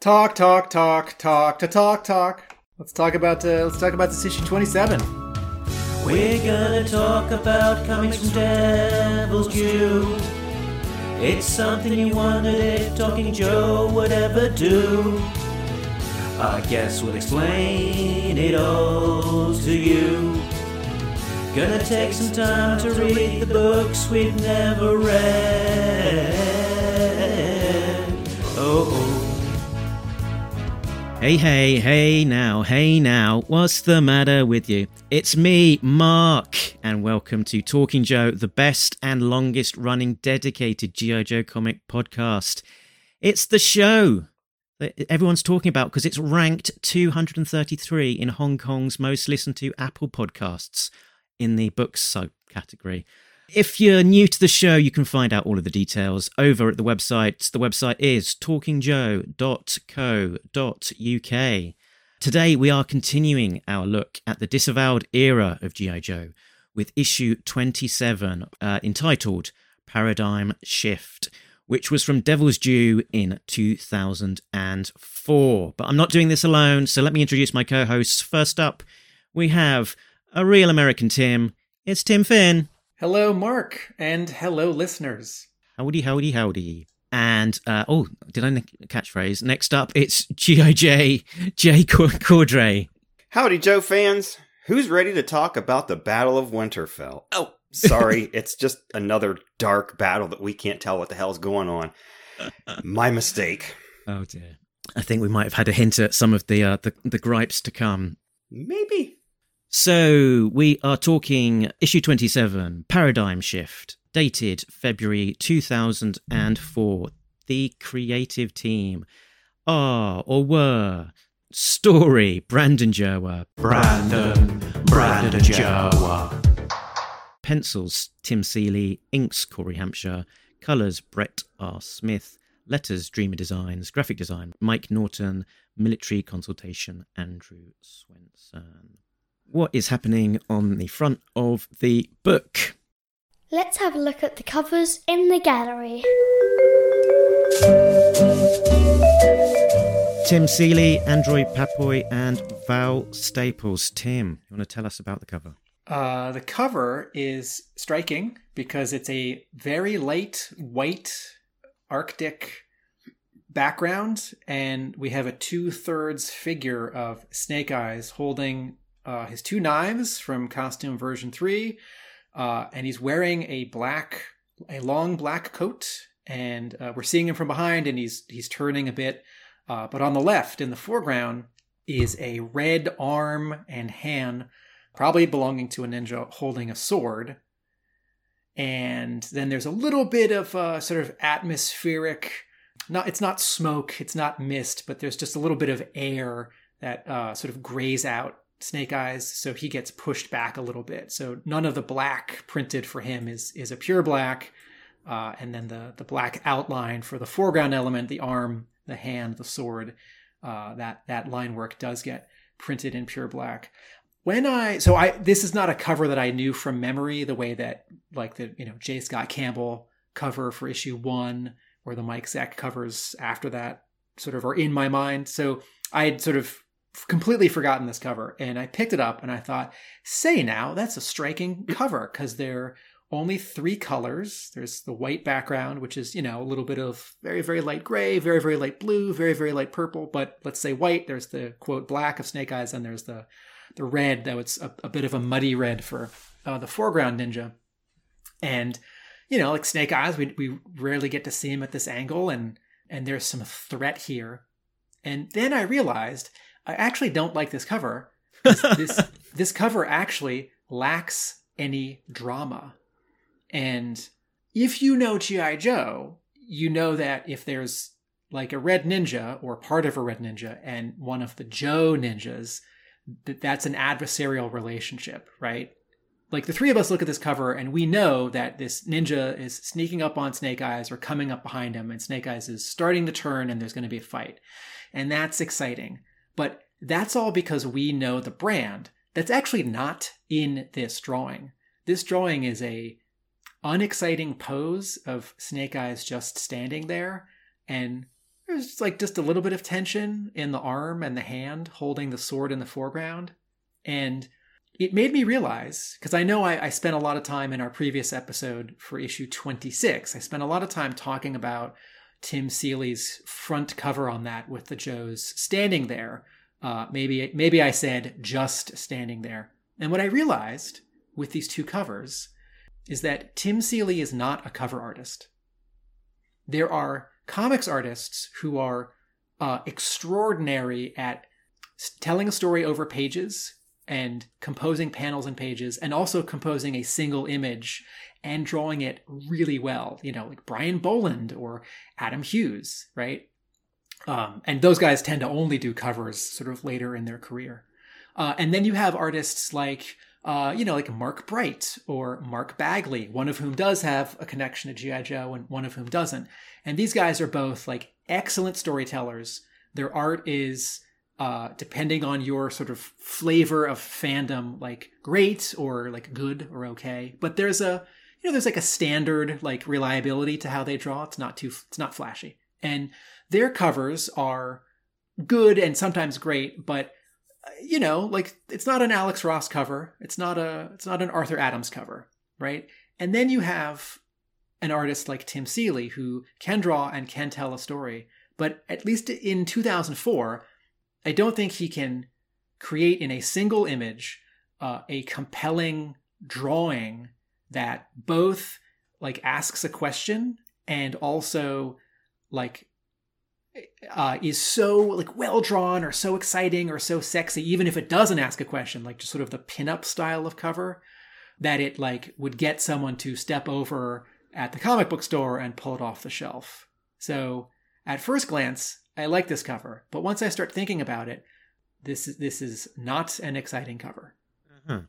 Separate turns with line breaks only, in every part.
Talk, talk, talk, talk, to talk, talk. Let's talk about uh, let's talk about this issue twenty-seven.
We're gonna talk about comics from Devil's Due. It's something you wondered if Talking Joe would ever do. I guess we'll explain it all to you. Gonna take some time to read the books we've never read. Oh, oh.
Hey, hey, hey now, hey now, what's the matter with you? It's me, Mark, and welcome to Talking Joe, the best and longest running dedicated G.I. Joe comic podcast. It's the show that everyone's talking about because it's ranked 233 in Hong Kong's most listened to Apple podcasts in the books subcategory. If you're new to the show, you can find out all of the details over at the website. The website is talkingjoe.co.uk. Today, we are continuing our look at the disavowed era of G.I. Joe with issue 27, uh, entitled Paradigm Shift, which was from Devil's Due in 2004. But I'm not doing this alone, so let me introduce my co hosts. First up, we have a real American Tim. It's Tim Finn.
Hello, Mark, and hello, listeners.
Howdy, howdy, howdy. And, uh, oh, did I catchphrase? Next up, it's G.I.J. Jay Cordray.
Howdy, Joe fans. Who's ready to talk about the Battle of Winterfell? Oh, sorry, it's just another dark battle that we can't tell what the hell's going on. My mistake.
Oh dear. I think we might have had a hint at some of the uh, the, the gripes to come.
Maybe.
So we are talking issue 27, Paradigm Shift, dated February 2004. The creative team are or were Story, Brandon Jerwa.
Brandon, Brandon Joe.
Pencils, Tim Seeley. Inks, Cory Hamscher. Colours, Brett R. Smith. Letters, Dreamer Designs. Graphic design, Mike Norton. Military consultation, Andrew Swenson what is happening on the front of the book.
Let's have a look at the covers in the gallery.
Tim Seeley, Andrew Pepoy, and Val Staples. Tim, you want to tell us about the cover?
Uh, the cover is striking because it's a very light white Arctic background, and we have a two thirds figure of Snake Eyes holding uh, his two knives from costume version three, uh, and he's wearing a black, a long black coat, and uh, we're seeing him from behind, and he's he's turning a bit. Uh, but on the left, in the foreground, is a red arm and hand, probably belonging to a ninja holding a sword. And then there's a little bit of uh, sort of atmospheric. Not it's not smoke, it's not mist, but there's just a little bit of air that uh, sort of grays out Snake Eyes, so he gets pushed back a little bit. So none of the black printed for him is is a pure black, uh, and then the the black outline for the foreground element, the arm, the hand, the sword, uh, that that line work does get printed in pure black. When I so I this is not a cover that I knew from memory the way that like the you know J Scott Campbell cover for issue one or the Mike Zeck covers after that sort of are in my mind. So I had sort of completely forgotten this cover and I picked it up and I thought, say now, that's a striking cover because they're only three colors. There's the white background, which is, you know, a little bit of very, very light gray, very, very light blue, very, very light purple. But let's say white, there's the quote black of Snake Eyes, and there's the the red, though it's a, a bit of a muddy red for uh, the foreground ninja. And, you know, like Snake Eyes, we, we rarely get to see him at this angle, and and there's some threat here. And then I realized I actually don't like this cover. This, this, this cover actually lacks any drama. And if you know G.I. Joe, you know that if there's like a red ninja or part of a red ninja and one of the Joe ninjas, that that's an adversarial relationship, right? Like the three of us look at this cover and we know that this ninja is sneaking up on Snake Eyes or coming up behind him, and Snake Eyes is starting to turn and there's going to be a fight. And that's exciting. But that's all because we know the brand. That's actually not in this drawing. This drawing is a unexciting pose of Snake Eyes just standing there and there's like just a little bit of tension in the arm and the hand holding the sword in the foreground. And it made me realize, because I know I, I, spent a lot of time in our previous episode for issue 26, I spent a lot of time talking about Tim Seeley's front cover on that with the Joes standing there. Uh, maybe maybe I said just standing there. And what I realized with these two covers is that Tim Seeley is not a cover artist. There are comics artists who are uh, extraordinary at telling a story over pages and composing panels and pages and also composing a single image and drawing it really well you know like brian bolland or adam hughes right um, and those guys tend to only do covers sort of later in their career uh, and then you have artists like uh, you know, like Mark Bright or Mark Bagley, one of whom does have a connection to G.I. Joe and one of whom doesn't. And these guys are both like excellent storytellers. Their art is, uh, depending on your sort of flavor of fandom, like great or like good or okay. But there's a, you know, there's like a standard like reliability to how they draw. It's not too, it's not flashy. And their covers are good and sometimes great, but you know, like it's not an Alex Ross cover. It's not a it's not an Arthur Adams cover, right? And then you have an artist like Tim Seeley who can draw and can tell a story, but at least in 2004, I don't think he can create in a single image uh, a compelling drawing that both like asks a question and also like uh, is so like well drawn or so exciting or so sexy, even if it doesn't ask a question, like just sort of the pinup style of cover, that it like would get someone to step over at the comic book store and pull it off the shelf. So at first glance, I like this cover, but once I start thinking about it, this is this is not an exciting cover.
Uh-huh.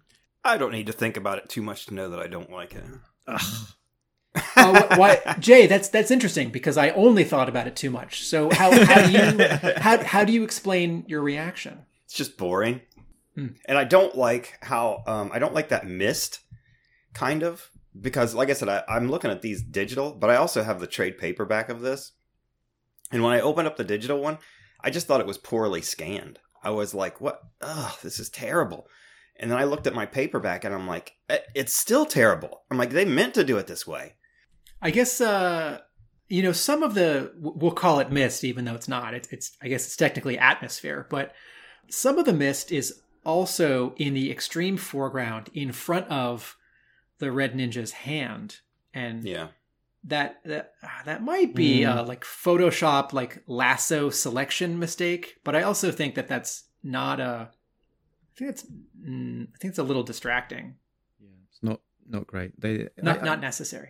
I don't need to think about it too much to know that I don't like it.
Ugh uh, why, Jay? That's that's interesting because I only thought about it too much. So how how do you how how do you explain your reaction?
It's just boring, hmm. and I don't like how um, I don't like that mist, kind of because like I said, I, I'm looking at these digital, but I also have the trade paperback of this, and when I opened up the digital one, I just thought it was poorly scanned. I was like, "What? Ugh, this is terrible." And then I looked at my paperback and I'm like, it's still terrible. I'm like, they meant to do it this way.
I guess uh, you know some of the we'll call it mist, even though it's not. It's, it's I guess it's technically atmosphere, but some of the mist is also in the extreme foreground in front of the red ninja's hand, and
yeah,
that that ah, that might be mm. like Photoshop like lasso selection mistake, but I also think that that's not a. I think it's mm, I think it's a little distracting.
Yeah, it's not not great. They
not I, not necessary.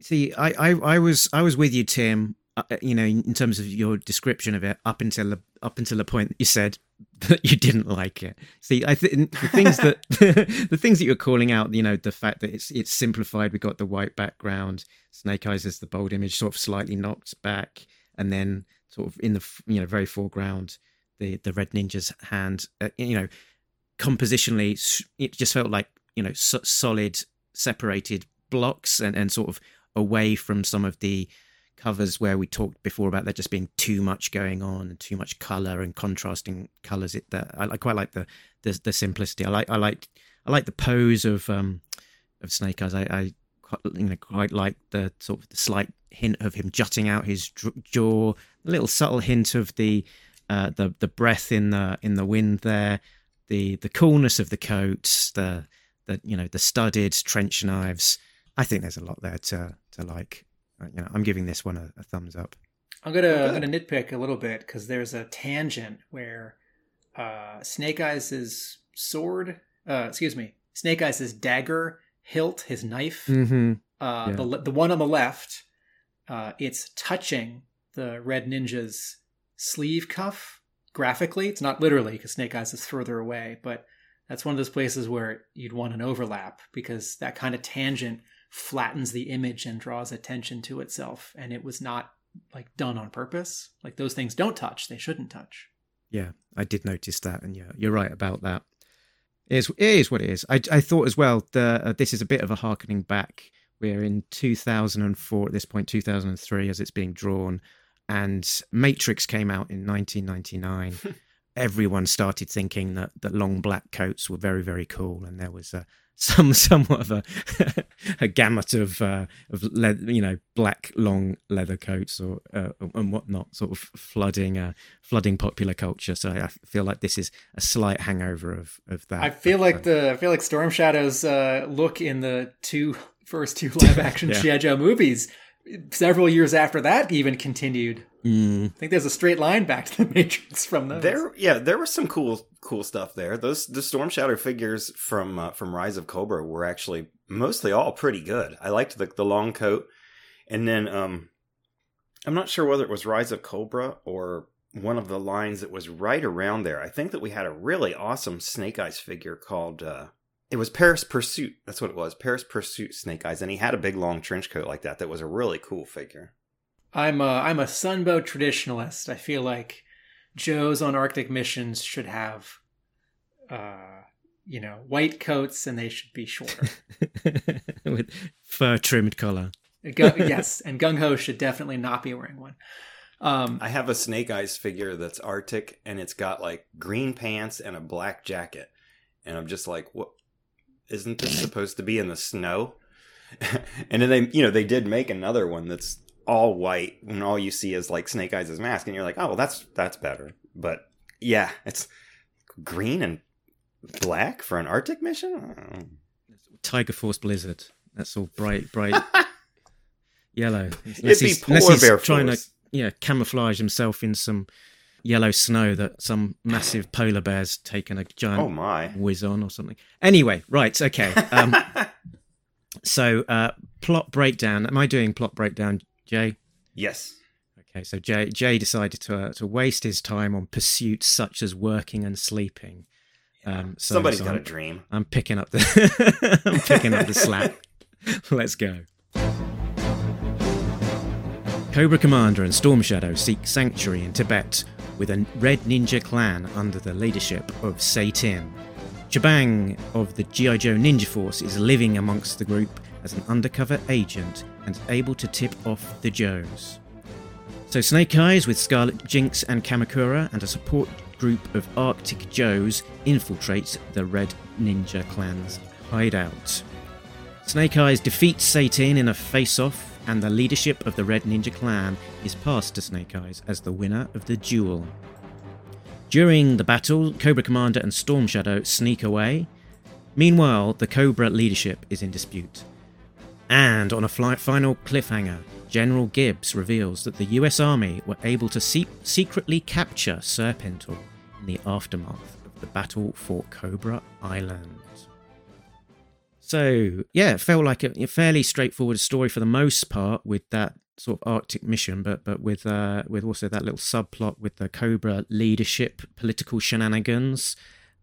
See, I, I, I was I was with you, Tim. Uh, uh, you know, in terms of your description of it, up until the up until the point that you said that you didn't like it. See, I think the things that the things that you're calling out, you know, the fact that it's it's simplified. We got the white background, Snake Eyes as the bold image, sort of slightly knocked back, and then sort of in the you know very foreground, the the Red Ninja's hand. Uh, you know, compositionally, it just felt like you know so, solid separated blocks and and sort of away from some of the covers where we talked before about there just being too much going on and too much color and contrasting colors. It that I, I quite like the, the, the simplicity. I like I like I like the pose of um of Snake Eyes. I, I quite, you know quite like the sort of the slight hint of him jutting out his jaw, a little subtle hint of the uh, the the breath in the in the wind there, the the coolness of the coats, the the you know the studded trench knives. I think there's a lot there to to like. Uh, you know, I'm giving this one a, a thumbs up.
I'm gonna oh, I'm gonna nitpick a little bit because there's a tangent where uh, Snake Eyes' sword, uh, excuse me, Snake Eyes' dagger hilt, his knife,
mm-hmm.
uh, yeah. the the one on the left, uh, it's touching the Red Ninja's sleeve cuff graphically. It's not literally because Snake Eyes is further away, but that's one of those places where you'd want an overlap because that kind of tangent flattens the image and draws attention to itself and it was not like done on purpose. Like those things don't touch they shouldn't touch.
Yeah i did notice that and yeah you're right about that. It is, it is what it is. I, I thought as well that uh, this is a bit of a harkening back. We're in 2004 at this point 2003 as it's being drawn and Matrix came out in 1999, everyone started thinking that, that long black coats were very, very cool. And there was a, some somewhat of a, a gamut of uh, of le- you know black long leather coats or uh, and whatnot, sort of flooding uh, flooding popular culture. So I feel like this is a slight hangover of of that.
I feel like the I feel like Storm Shadow's uh, look in the two first two live action
Yeah.
G.I. Joe movies. Several years after that, even continued.
Mm,
I think there's a straight line back to the Matrix from those.
There, yeah, there was some cool, cool stuff there. Those the Storm Shadow figures from uh, from Rise of Cobra were actually mostly all pretty good. I liked the the long coat, and then um, I'm not sure whether it was Rise of Cobra or one of the lines that was right around there. I think that we had a really awesome Snake Eyes figure called. Uh, it was Paris Pursuit. That's what it was. Paris Pursuit Snake Eyes, and he had a big long trench coat like that. That was a really cool figure.
I'm a I'm a Sunbow traditionalist. I feel like Joes on Arctic missions should have, uh, you know, white coats and they should be shorter.
with fur trimmed collar.
Gu- yes, and Gung Ho should definitely not be wearing one. Um,
I have a Snake Eyes figure that's Arctic, and it's got like green pants and a black jacket, and I'm just like, what? Isn't this supposed to be in the snow? and then they, you know, they did make another one that's all white, and all you see is like Snake Eyes' mask, and you're like, oh, well, that's that's better. But yeah, it's green and black for an Arctic mission.
Tiger Force Blizzard. That's all bright, bright yellow.
It'd be polar bear
trying
force.
to yeah camouflage himself in some yellow snow that some massive polar bear's taken a giant
Oh my!
whiz on or something. Anyway, right, okay. Um, so uh, plot breakdown. Am I doing plot breakdown, Jay?
yes.
Okay, so Jay, Jay decided to uh, to waste his time on pursuits such as working and sleeping. Um, so,
Somebody's
so
got a
I'm,
dream.
I'm picking up the I'm picking up the slack. Let's go. Cobra Commander and Storm Shadow seek sanctuary in Tibet with a red ninja clan under the leadership of Seitin. Chabang of the G.I. Joe Ninja Force is living amongst the group as an undercover agent and able to tip off the Joes. So Snake Eyes with Scarlett Jinx and Kamakura and a support group of Arctic Joes infiltrates the Red Ninja Clan's hideout. Snake Eyes defeats Satan in a face-off, and the leadership of the Red Ninja Clan is passed to Snake Eyes as the winner of the duel. During the battle, Cobra Commander and Storm Shadow sneak away. Meanwhile, the Cobra leadership is in dispute. And on a final cliffhanger, General Gibbs reveals that the US Army were able to se- secretly capture Serpentor in the aftermath of the battle for Cobra Island. So, yeah, it felt like a, a fairly straightforward story for the most part with that sort of Arctic mission, but but with uh, with also that little subplot with the Cobra leadership, political shenanigans,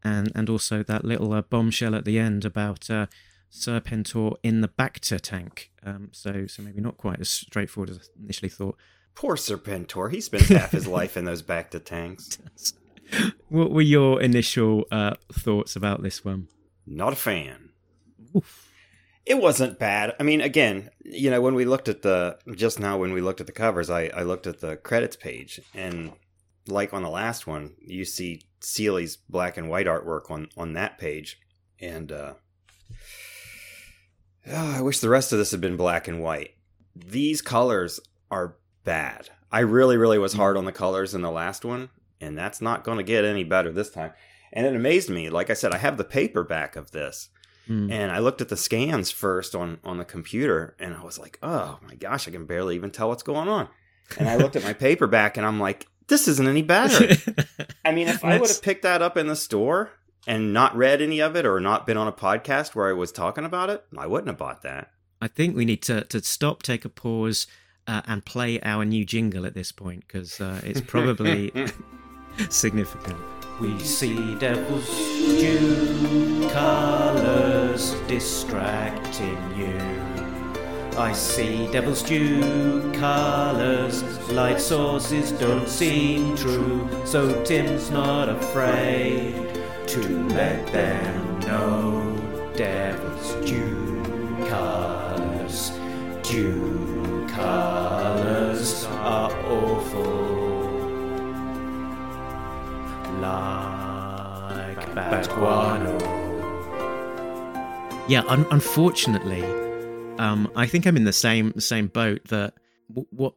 and and also that little uh, bombshell at the end about uh, Serpentor in the Bacta tank. Um, so so maybe not quite as straightforward as I initially thought.
Poor Serpentor. He spends half his life in those bacta tanks.
What were your initial uh, thoughts about this one?
Not a fan. It wasn't bad. I mean, again, you know, when we looked at the just now when we looked at the covers, I, I looked at the credits page and like on the last one, you see Seeley's black and white artwork on on that page, and uh, ah, I wish the rest of this had been black and white. These colors are bad. I really, really was hard on the colors in the last one, and that's not going to get any better this time. And it amazed me. Like I said, I have the paperback of this,
Hmm.
and I looked at the scans first on on the computer, and I was like, "Oh my gosh, I can barely even tell what's going on." And I looked at my paperback, and I'm like, "This isn't any better." I mean, if I would have picked that up in the store and not read any of it, or not been on a podcast where I was talking about it, I wouldn't have bought that.
I think we need to, to stop, take a pause, uh, and play our new jingle at this point because uh, it's probably significant.
We see devil's due colors distracting you. I see devil's due colors, light sources don't seem true. So Tim's not afraid to let them know devil's due colors. Due colors are awful. Like guano.
Yeah, un- unfortunately, um, I think I'm in the same same boat. That w- what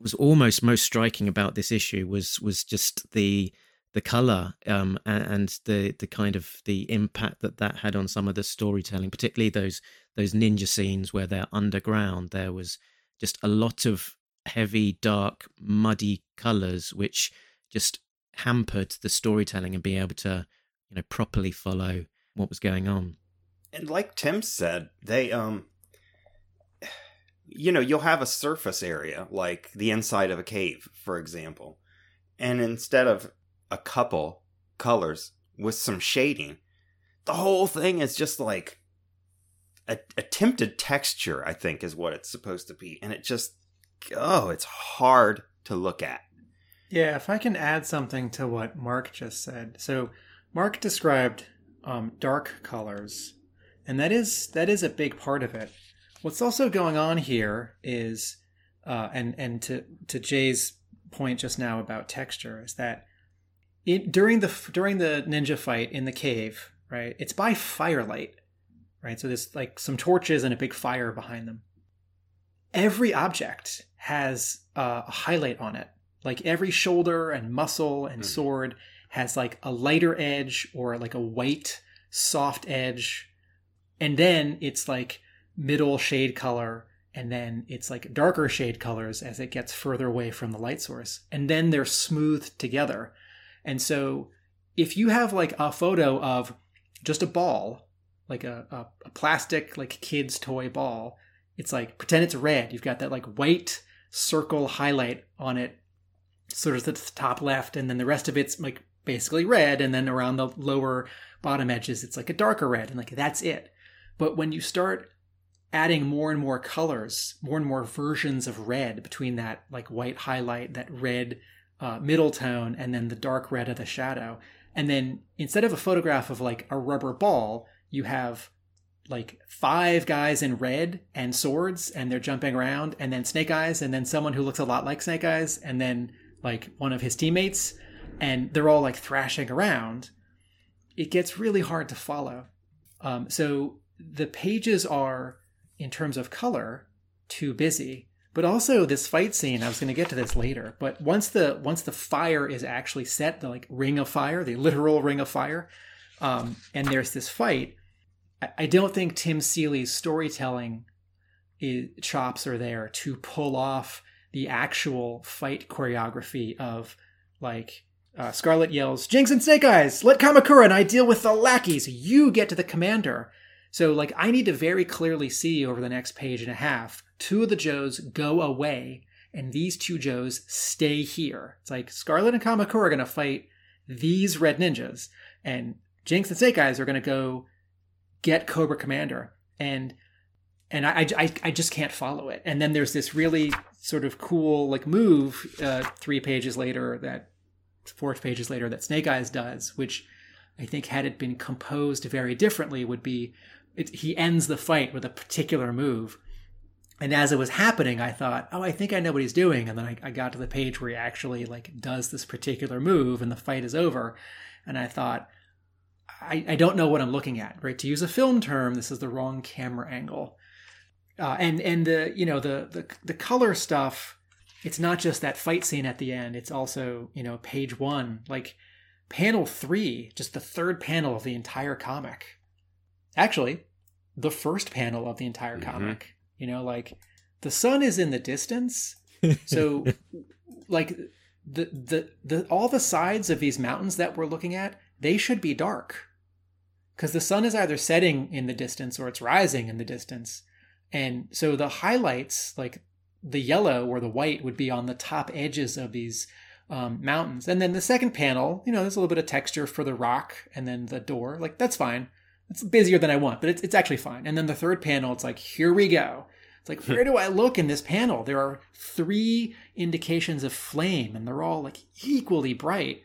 was almost most striking about this issue was was just the the color um, and the the kind of the impact that that had on some of the storytelling, particularly those those ninja scenes where they're underground. There was just a lot of heavy, dark, muddy colors, which just hampered the storytelling and being able to you know properly follow what was going on.
And like Tim said, they um you know, you'll have a surface area like the inside of a cave, for example. And instead of a couple colors with some shading, the whole thing is just like a attempted texture, I think is what it's supposed to be. And it just oh, it's hard to look at.
Yeah, if I can add something to what Mark just said. So, Mark described um, dark colors, and that is that is a big part of it. What's also going on here is, uh, and and to to Jay's point just now about texture is that it during the during the ninja fight in the cave, right? It's by firelight, right? So there's like some torches and a big fire behind them. Every object has uh, a highlight on it like every shoulder and muscle and
Mhm.
sword has like a lighter edge or like a white soft edge. And then it's like middle shade color and then it's like darker shade colors as it gets further away from the light source. And then they're smoothed together. And so if you have like a photo of just a ball like a, a, a plastic like kid's toy ball it's like pretend it's red. You've got that like white circle highlight on it sort of the top left, and then the rest of it's like basically red, and then around the lower bottom edges, it's like a darker red, and like that's it. But when you start adding more and more colors, more and more versions of red between that like white highlight, that red uh, middle tone, and then the dark red of the shadow, and then instead of a photograph of like a rubber ball, you have like five guys in red and swords and they're jumping around and then snake eyes and then someone who looks a lot like snake eyes and then like one of his teammates and they're all like thrashing around it gets really hard to follow. Um, so the pages are in terms of color too busy. But also this fight scene i was going to get to this later but once the once the fire is actually set the like ring of fire the literal ring of fire um, and there's this fight I- i don't think tim seeley's storytelling is, chops are there to pull off the actual fight choreography of like uh, Scarlett yells, "Jinx and Snake Eyes, let Kamakura and I deal with the lackeys. You get to the commander." So like I need to very clearly see over the next page and a half, two of the Joes go away, and these two Joes stay here. It's like Scarlett and Kamakura are gonna fight these red ninjas, and Jinx and Snake Eyes are gonna go get Cobra Commander, and and I, I, I just can't follow it. And then there's this really sort of cool like move uh, three pages later that four pages later that Snake Eyes does, which I think had it been composed very differently would be it, he ends the fight with a particular move. And as it was happening, I thought, oh, I think I know what he's doing. And then I, I got to the page where he actually like does this particular move, and the fight is over. And I thought, I, I don't know what I'm looking at. Right? To use a film term, this is the wrong camera angle uh, and and the you know the, the the color stuff it's not just that fight scene at the end it's also you know page one like panel three just the third panel of the entire comic. Actually the first panel of the entire
Mhm.
comic. You know like the sun is in the distance so like the, the the all the sides of these mountains that we're looking at they should be dark. Because the sun is either setting in the distance or it's rising in the distance and so the highlights, like the yellow or the white, would be on the top edges of these um, mountains. And then the second panel, you know, there's a little bit of texture for the rock and then the door. Like, that's fine. It's busier than I want, but it's, it's actually fine. And then the third panel, it's like, here we go. It's like, where do I look in this panel? There are three indications of flame, and they're all like equally bright.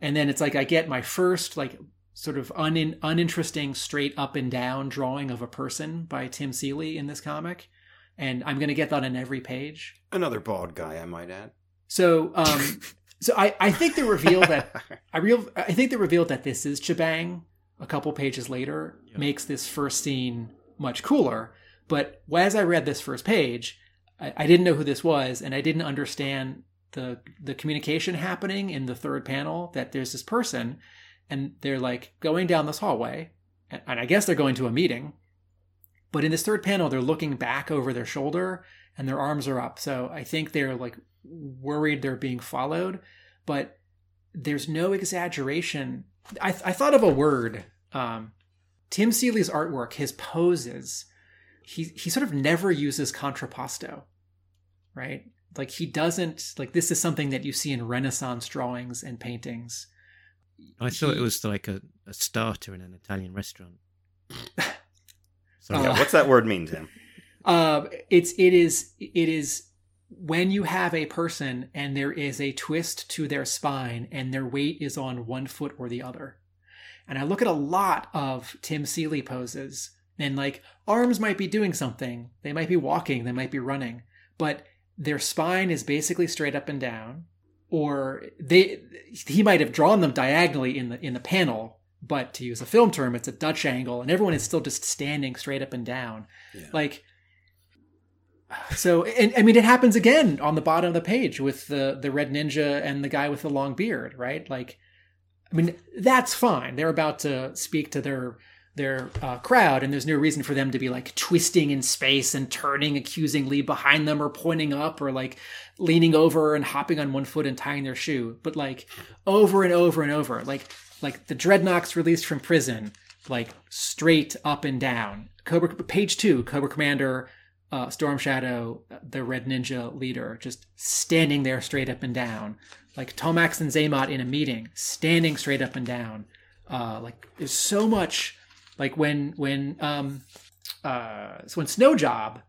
And then it's like, I get my first, like, sort of un- uninteresting straight up and down drawing of a person by Tim Seeley in this comic. And I'm going to get that on every page.
Another bald guy, I might add.
So, um, so I, I think they reveal that I real I think they revealed that this is Chibang a couple pages later makes this first scene much cooler. But as I read this first page, I, I didn't know who this was, and I didn't understand the the communication happening in the third panel. That there's this person, and they're like going down this hallway, and, I guess they're going to a meeting. But in this third panel, they're looking back over their shoulder, and their arms are up. So I think they're like worried they're being followed, but there's no exaggeration. I, I thought of a word. Um, Tim Seeley's artwork, his poses, he he sort of never uses contrapposto, right? Like he doesn't like this is something that you see in Renaissance drawings and paintings.
I thought
He-
it was like a, a starter in an Italian restaurant. Sorry.
Oh.
Yeah, what's that word mean, Tim?
Uh, it's it is it is when you have a person and there is a twist to their spine and their weight is on one foot or the other. And I look at a lot of Tim Seeley poses and like arms might be doing something. They might be walking, they might be running, but their spine is basically straight up and down or they he might have drawn them diagonally in the in the panel, but to use a film term it's a Dutch angle and everyone is still just standing straight up and down. Like so and I mean it happens again on the bottom of the page with the the red ninja and the guy with the long beard, right? Like I mean that's fine. They're about to speak to their their uh, crowd and there's no reason for them to be like twisting in space and turning accusingly behind them or pointing up or like leaning over and hopping on one foot and tying their shoe. But like over and over and over like like the dreadnoughts released from prison like straight up and down. Cobra page two cobra commander uh, storm shadow the red ninja leader just standing there straight up and down. Like tomax and xamot in a meeting standing straight up and down. Uh, like there's so much like when when um uh so when snow job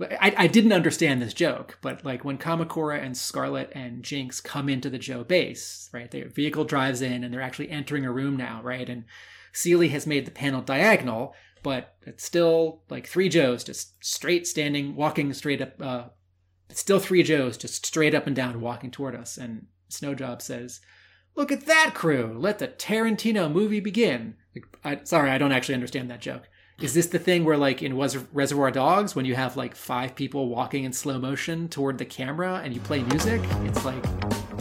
I, I didn't understand this joke, but like when Kamakura and Scarlett and Jinx come into the Joe base, right? Their vehicle drives in and they're actually entering a room now, right? And Seeley has made the panel diagonal, but it's still like three Joes just straight standing, walking straight up. Uh, it's still three Joes just straight up and down walking toward us. And Snowjob says, Look at that crew. Let the Tarantino movie begin. Like, I, sorry, I don't actually understand that joke. Is this the thing where, like in Res- Reservoir Dogs, when you have like five people walking in slow motion toward the camera and you play music, it's like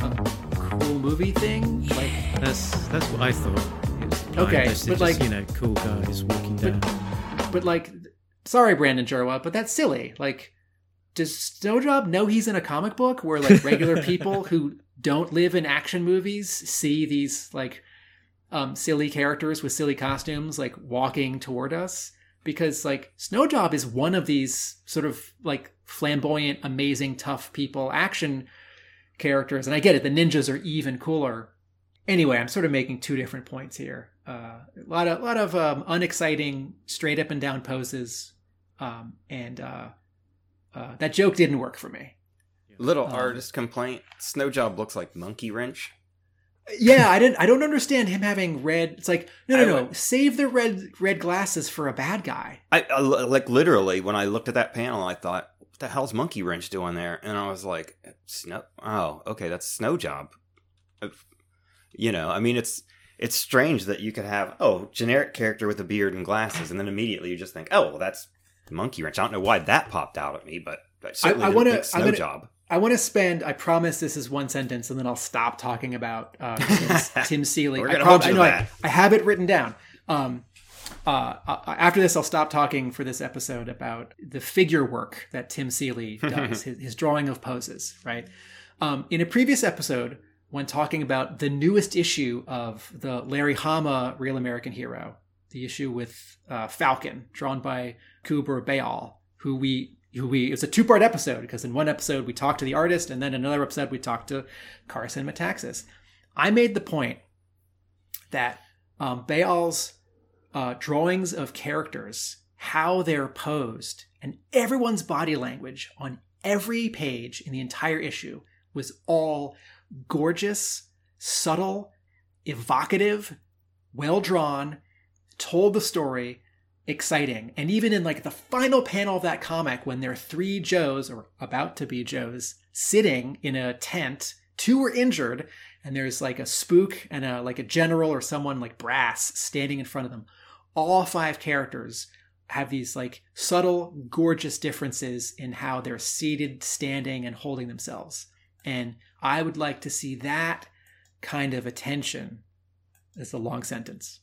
a cool movie thing? Like,
That's that's what I thought. Was,
Okay,
are
but
just,
like-
you know, cool guys walking down.
but like, sorry, Brandon Jerwa, but that's silly. Like, does Snowjob know he's in a comic book where like regular people who don't live in action movies see these like um, silly characters with silly costumes like walking toward us? Because like Snowjob is one of these sort of like flamboyant, amazing, tough people action characters, and I get it. The ninjas are even cooler. Anyway, I'm sort of making two different points here. Uh, a lot of lot of um, unexciting, straight up and down poses, um, and uh, uh, that joke didn't work for me.
Little
Um,
artist complaint. Snow Job looks like Monkey Wrench.
Yeah, I didn't. I don't understand him having red. It's like no, no,
I
no.
would-
Save the red red glasses for a bad guy.
I, I like literally when I looked at that panel, I thought, "What the hell's Monkey Wrench doing there?" And I was like, "Snow? Oh, okay, that's Snow Job." Uh, You know, I mean, it's it's strange that you could have oh generic character with a beard and glasses, and then immediately you just think, "Oh, well, that's Monkey Wrench." I don't know why that popped out at me, but I certainly
I
didn't
wanna-
think
I'm
Snow
gonna-
Job.
I want to spend. I promise this is one sentence, and then I'll stop talking about uh, Tim, Seeley.
We're
I prob-
hold you
I know I-. I, have it written down. Um, uh, uh, after this, I'll stop talking for this episode about the figure work that Tim Seeley does, his, his drawing of poses. Right. Um, in a previous episode, when talking about the newest issue of the Larry Hama Real American Hero, the issue with uh, Falcon, drawn by Kubra Bayal, who we we it was a two part episode because in one episode we talked to the artist and then another episode we talked to Carson Metaxas. I made the point that um, Bayal's uh, drawings of characters, how they're posed, and everyone's body language on every page in the entire issue was all gorgeous, subtle, evocative, well drawn, told the story, exciting. And even in like the final panel of that comic, when there are three Joes or about to be Joes sitting in a tent, two are injured, and there's like a spook and a like a general or someone like brass standing in front of them. All five characters have these like subtle, gorgeous differences in how they're seated, standing, and holding themselves. And I would like to see that kind of attention. That's a long sentence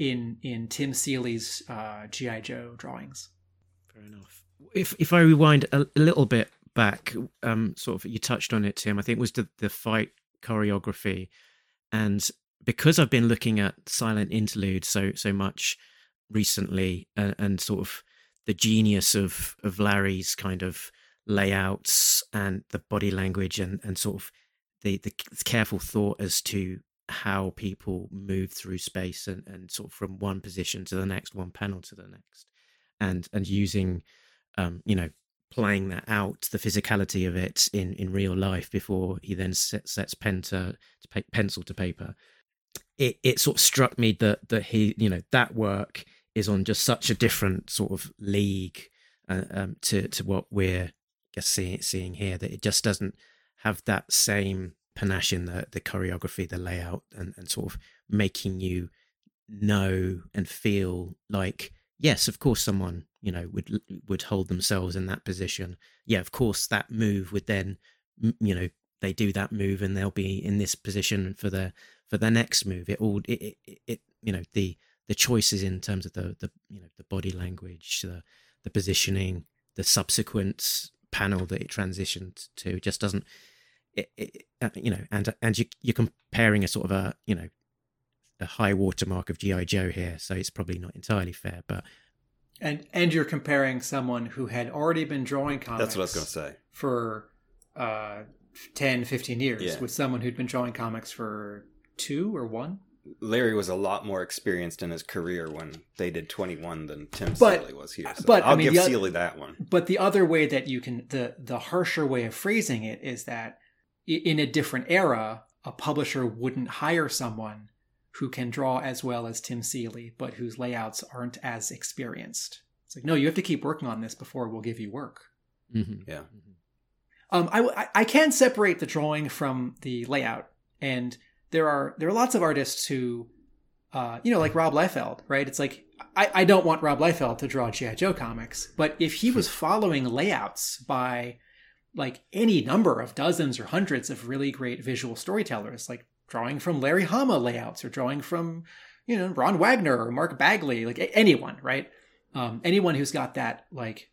in in Tim Seeley's uh, GI Joe drawings.
Fair enough. If if I rewind a, a little bit back, um, sort of you touched on it, Tim. I think it was the the fight choreography, and because I've been looking at silent interlude so so much recently, and, and sort of the genius of of Larry's kind of layouts and the body language and and sort of the the careful thought as to how people move through space and, and sort of from one position to the next, one panel to the next, and and using, um, you know, playing that out, the physicality of it in in real life before he then set, sets pen to, to pencil to paper. It it sort of struck me that that he you know that work is on just such a different sort of league uh, um, to to what we're just seeing seeing here that it just doesn't have that same panache in the, the choreography, the layout, and, and sort of making you know and feel like, yes, of course, someone you know would would hold themselves in that position. Yeah, of course, that move would then, you know, they do that move and they'll be in this position for the for the next move. It all it, it, it you know the the choices in terms of the the you know the body language, the the positioning, the subsequent panel that it transitioned to just doesn't it, it, uh, you know, and and you, you're comparing a sort of a you know a high watermark of GI Joe here, so it's probably not entirely fair, but
and and you're comparing someone who had already been drawing comics.
That's what I was going to say
for uh, 10, 15 years
Yeah.
with someone who'd been drawing comics for two or one.
Larry was a lot more experienced in his career when they did 21 than Tim
But-
Seeley was here. So
but, I
I'll
mean,
give
the
Seeley that one.
But the other way that you can the the harsher way of phrasing it is that i- in a different era, a publisher wouldn't hire someone who can draw as well as Tim Seeley, but whose layouts aren't as experienced. It's like, no, you have to keep working on this before we'll give you work.
mhm.
Yeah.
Um, I, I- I can separate the drawing from the layout, and there are there are lots of artists who, uh, you know, like Rob Liefeld, right? It's like I, I don't want Rob Liefeld to draw GI Joe comics, but if he was following layouts by like any number of dozens or hundreds of really great visual storytellers, like drawing from Larry Hama layouts or drawing from you know Ron Wagner or Mark Bagley, like anyone, right? Um, anyone who's got that like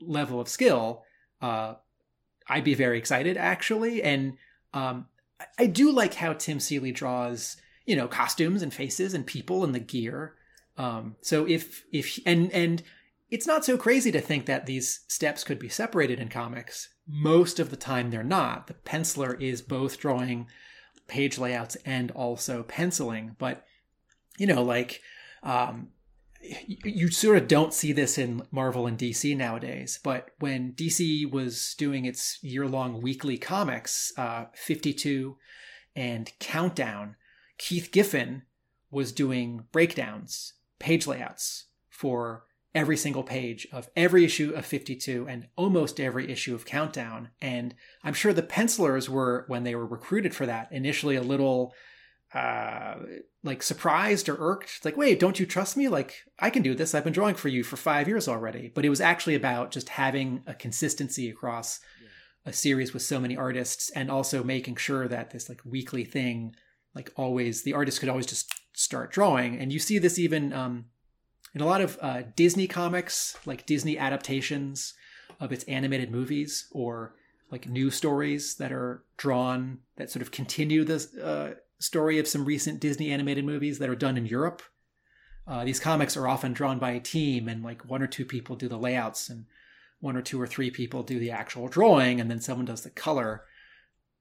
level of skill, uh, I'd be very excited actually. And um, I- I do like how Tim Seeley draws, you know, costumes and faces and people and the gear. Um, so if if and and it's not so crazy to think that these steps could be separated in comics. Most of the time they're not. The penciler is both drawing page layouts and also penciling, but you know, like um, you, sort of don't see this in Marvel and DC nowadays. But when DC was doing its year long weekly comics, uh, 52 and Countdown, Keith Giffen was doing breakdowns, page layouts for every single page of every issue of 52 and almost every issue of Countdown. And I'm sure the pencilers were, when they were recruited for that, initially a little uh like surprised or irked. It's like wait don't you trust me? Like i can do this. I've been drawing for you for five years already. But it was actually about just having a consistency across a series with so many artists and also making sure that this like weekly thing like always the artist could always just start drawing. And you see this even um in a lot of uh, disney comics like disney adaptations of its animated movies or like new stories that are drawn that sort of continue the uh, story of some recent Disney animated movies that are done in Europe. Uh, these comics are often drawn by a team, and like one or two people do the layouts, and one or two or three people do the actual drawing, and then someone does the color.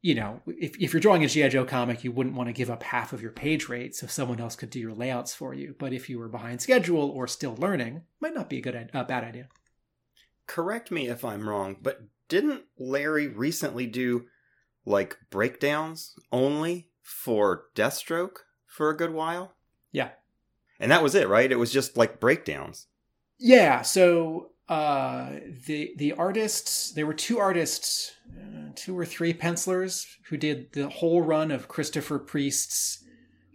You know, if, if you're drawing a G.I. Joe comic, you wouldn't want to give up half of your page rate so someone else could do your layouts for you. But if you were behind schedule or still learning, might not be a good, uh, bad idea.
Correct me if I'm wrong, but didn't Larry recently do like breakdowns only for Deathstroke for a good while?
Yeah.
And that was it, right? It was just like breakdowns.
Yeah, so uh, the the artists there were two artists, uh, two or three pencilers who did the whole run of Christopher Priest's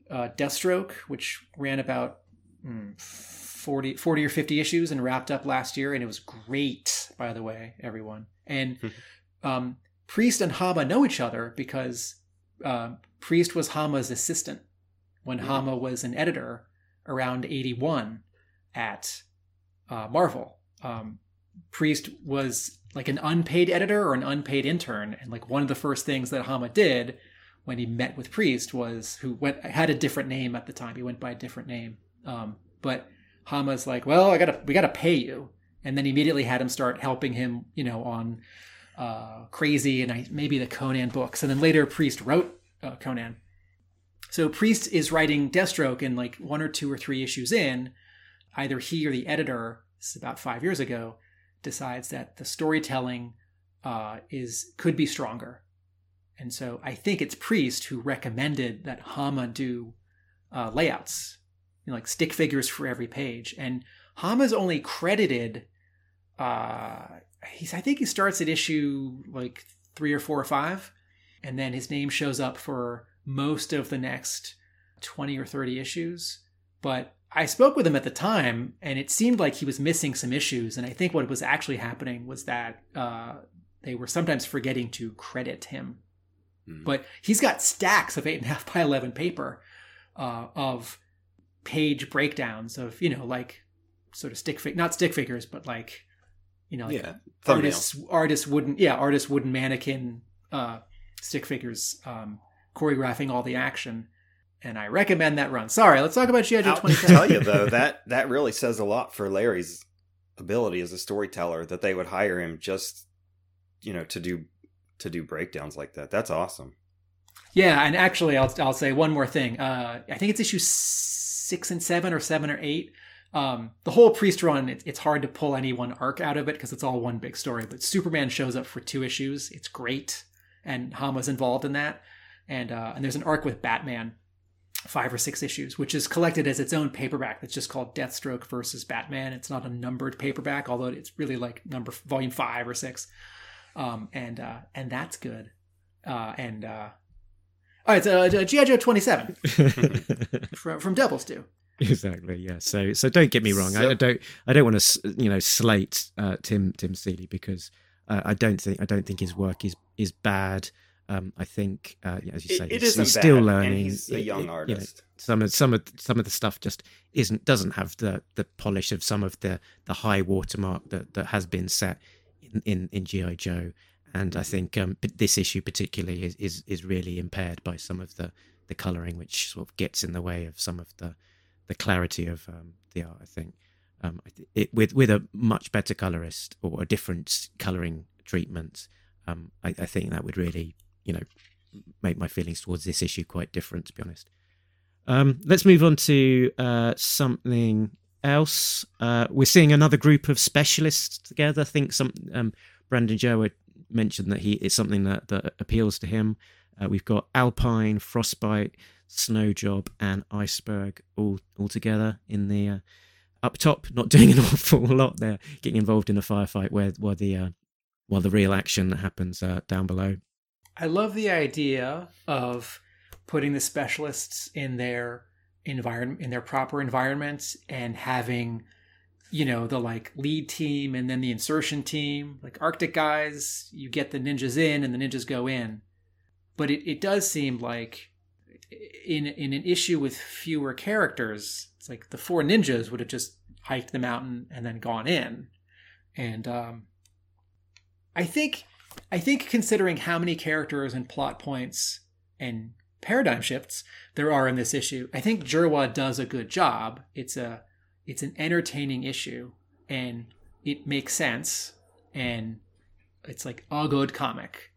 uh, Deathstroke, which ran about mm, 40, 40 or fifty issues and wrapped up last year, and it was great. By the way, everyone and um, Priest and Hama know each other because uh, Priest was Hama's assistant when Hama was an editor around eighty one at uh, Marvel. Um, Priest was like an unpaid editor or an unpaid intern, and like one of the first things that Hama did when he met with Priest was who went had a different name at the time. He went by a different name, um, but Hama's like, "Well, I gotta we gotta pay you," and then immediately had him start helping him, you know, on uh, Crazy and I, maybe the Conan books, and then later Priest wrote uh, Conan. So Priest is writing Deathstroke, and like one or two or three issues in, either he or the editor, this is about five years ago, decides that the storytelling uh, is could be stronger, and so I think it's Priest who recommended that Hama do uh, layouts, you know, like stick figures for every page, and Hama's only credited. Uh, he's I think he starts at issue like three or four or five, and then his name shows up for most of the next 20 or 30 issues. But I spoke with him at the time, and it seemed like he was missing some issues. And I think what was actually happening was that uh, they were sometimes forgetting to credit him.
Hmm.
But he's got stacks of eight and a half by 11 paper uh, of page breakdowns of, you know, like sort of stick fig, not stick figures, but like, you know, like
yeah. Thumbnails.
artists artists wooden yeah artists wooden mannequin uh stick figures um choreographing all the action and i recommend that run. Sorry let's talk about gi joe
I'll tell you though that that really says a lot for Larry's ability as a storyteller that they would hire him just you know to do to do breakdowns like that. That's awesome.
yeah and actually i'll i'll say one more thing. Uh i think it's issue six and seven or seven or eight. Um the whole priest run it, it's hard to pull any one arc out of it because it's all one big story but superman shows up for two issues. It's great and hama's involved in that. And uh and there's an arc with batman five or six issues, which is collected as its own paperback that's just called Deathstroke versus Batman. It's not a numbered paperback, although it's really like number volume five or six. Um, and uh, and that's good. Uh, and uh, all right, so uh, GI Joe twenty seven from from Devil's Due.
exactly. Yeah. So so don't get me wrong. I,
So-
I don't I don't want to you know slate uh, Tim Tim Seeley because uh, I don't think I don't think his work is is bad. Um, I think, uh, as you say,
it
he's, he's still learning.
he's a young
it- you know,
artist.
some of some of some of the stuff just isn't doesn't have the the polish of some of the the high watermark that that has been set in in, in GI Joe. And I think um, this issue particularly is, is is really impaired by some of the the coloring, which sort of gets in the way of some of the the clarity of um, the art. I think um, it, with with a much better colorist or a different coloring treatment, um, I, I think that would really you know make my feelings towards this issue quite different. To be honest, um, let's move on to uh, something else. Uh, we're seeing another group of specialists together. I think some um, Brandon Joe mentioned that he it's something that that appeals to him. Uh, we've got Alpine, Frostbite, Snow Job, and Iceberg all all together in the uh, up top, not doing an awful lot there, getting involved in a firefight where while the uh, while the real action that happens uh, down below.
I love the idea of putting the specialists in their environment in their proper environments and having you know the like lead team and then the insertion team like arctic guys you get the ninjas in and the ninjas go in. But it, it does seem like in in an issue with fewer characters it's like the four ninjas would have just hiked the mountain and then gone in. And um i think I think considering how many characters and plot points and paradigm shifts there are in this issue, I think Jerwa does a good job. It's a it's an entertaining issue and it makes sense and it's like a good comic.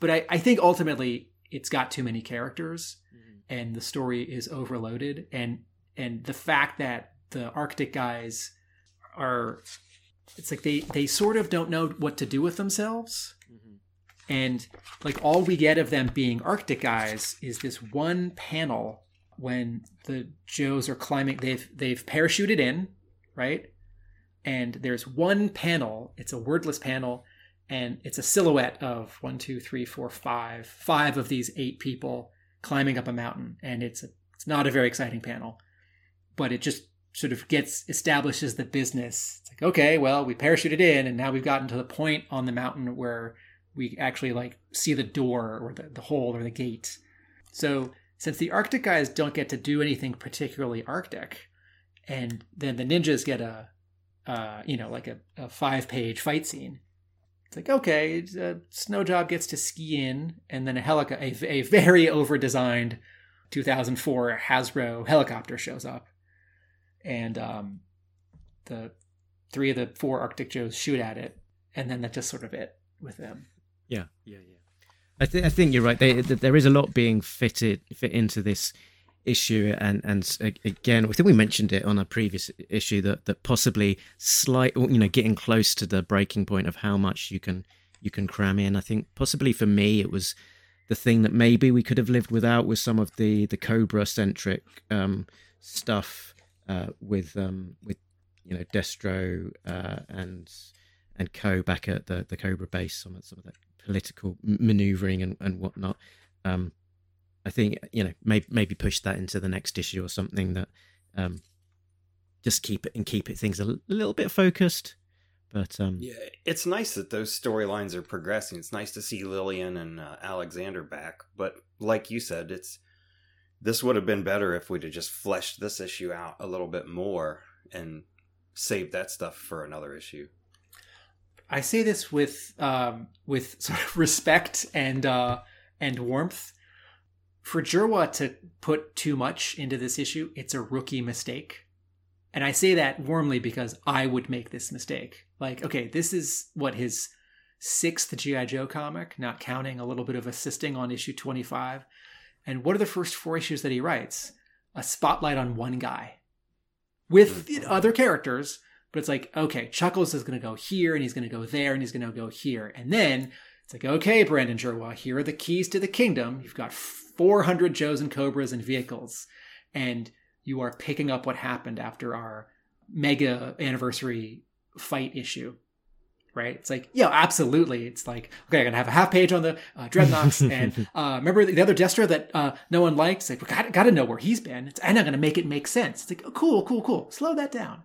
But I, I think ultimately it's got too many characters mm-hmm. and the story is overloaded and and the fact that the Arctic guys are it's like they they sort of don't know what to do with themselves and like all we get of them being arctic guys is this one panel when the Joes are climbing. They've they've parachuted in, right? And there's one panel. It's a wordless panel, and it's a silhouette of one, two, three, four, five, five of these eight people climbing up a mountain, and it's a, it's not a very exciting panel, but it just sort of gets establishes the business. It's like okay, well, we parachuted in, and now we've gotten to the point on the mountain where we actually like see the door or the, the hole or the gate. So since the Arctic guys don't get to do anything particularly Arctic, and then the ninjas get a, uh, you know, like a, a five page fight scene. It's like okay, uh, Snowjob gets to ski in, and then a helico- a, a very over designed 2004 Hasbro helicopter shows up, and um, the three of the four Arctic Joes shoot at it, and then that's just sort of it with them.
Yeah, yeah, yeah. I, th- I think you're right. They, there is a lot being fitted fit into this issue, and and again, I think we mentioned it on a previous issue that that possibly slight, you know, getting close to the breaking point of how much you can you can cram in. I think possibly for me, it was the thing that maybe we could have lived without was some of the the Cobra centric um, stuff uh, with um, with you know Destro uh, and and Co back at the the Cobra base. Some of some of that political maneuvering and, and whatnot. Um, I think you know maybe maybe push that into the next issue or something that um, just keep it and keep it things a little bit focused. But um,
yeah, it's nice that those storylines are progressing. It's nice to see Lillian and uh, Alexander back. But like you said, it's this would have been better if we'd have just fleshed this issue out a little bit more and saved that stuff for another issue.
I say this with um, with sort of respect and uh, and warmth. For Jerwa to put too much into this issue, it's a rookie mistake. And I say that warmly because I would make this mistake. Like, okay, this is what his sixth G.I. Joe comic, not counting a little bit of assisting on issue 25. And what are the first four issues that he writes? A spotlight on one guy with other characters, but it's like, okay, Chuckles is going to go here and he's going to go there and he's going to go here. And then it's like, okay, Brandon Jerwa, here are the keys to the kingdom. You've got 400 Joes and Cobras and vehicles. And you are picking up what happened after our mega anniversary fight issue. Right? It's like, yeah, absolutely. It's like, okay, I'm going to have a half page on the uh, Dreadnoks. and uh, remember the other Destro that uh, no one likes. Like, we got, got to know where he's been. It's, I'm not going to make it make sense. It's like, oh, cool, cool, cool. Slow that down.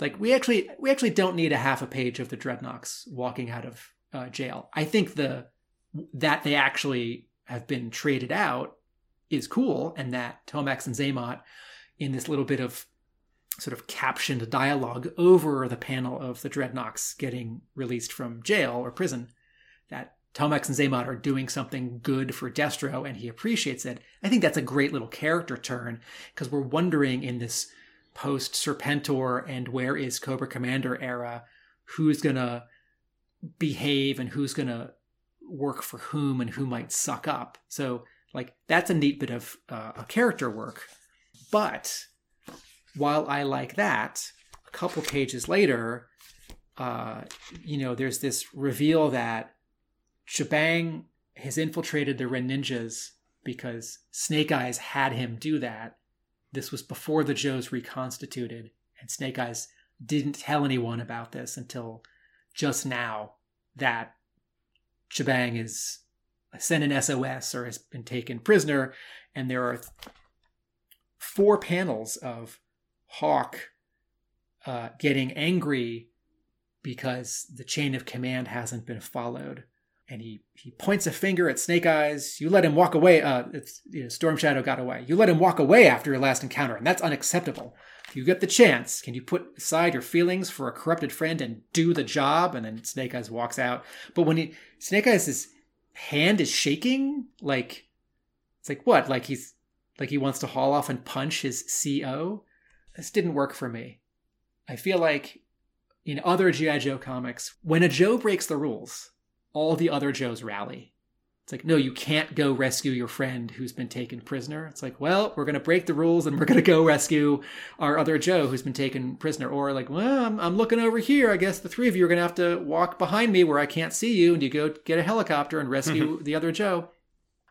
Like we actually we actually don't need a half a page of the Dreadnoks walking out of uh, jail. I think the that they actually have been traded out is cool, and that Tomax and Xamot in this little bit of sort of captioned dialogue over the panel of the Dreadnoks getting released from jail or prison, that Tomax and Xamot are doing something good for Destro and he appreciates it. I think that's a great little character turn because we're wondering in this post Serpentor and where is Cobra Commander era, who's gonna behave and who's gonna work for whom and who might suck up. So like that's a neat bit of uh, character work. But while I like that, a couple pages later, uh, you know, there's this reveal that Shebang has infiltrated the Red Ninjas because Snake Eyes had him do that this was before the Joes reconstituted, and Snake Eyes didn't tell anyone about this until just now that Shebang is sent an SOS or has been taken prisoner, and there are four panels of Hawk uh, getting angry because the chain of command hasn't been followed and he he points a finger at Snake Eyes. You let him walk away. Uh, you know, Storm Shadow got away. You let him walk away after your last encounter, and that's unacceptable. If You get the chance. Can you put aside your feelings for a corrupted friend and do the job? And then Snake Eyes walks out. But when he Snake Eyes' hand is shaking, like it's like what? Like he's like he wants to haul off and punch his CO. This didn't work for me. I feel like in other GI Joe comics, when a Joe breaks the rules, all the other Joes rally. It's like, no, you can't go rescue your friend who's been taken prisoner. It's like, well, we're going to break the rules and we're going to go rescue our other Joe who's been taken prisoner. Or like, well, I'm, I'm looking over here. I guess the three of you are going to have to walk behind me where I can't see you and you go get a helicopter and rescue mm-hmm. the other Joe.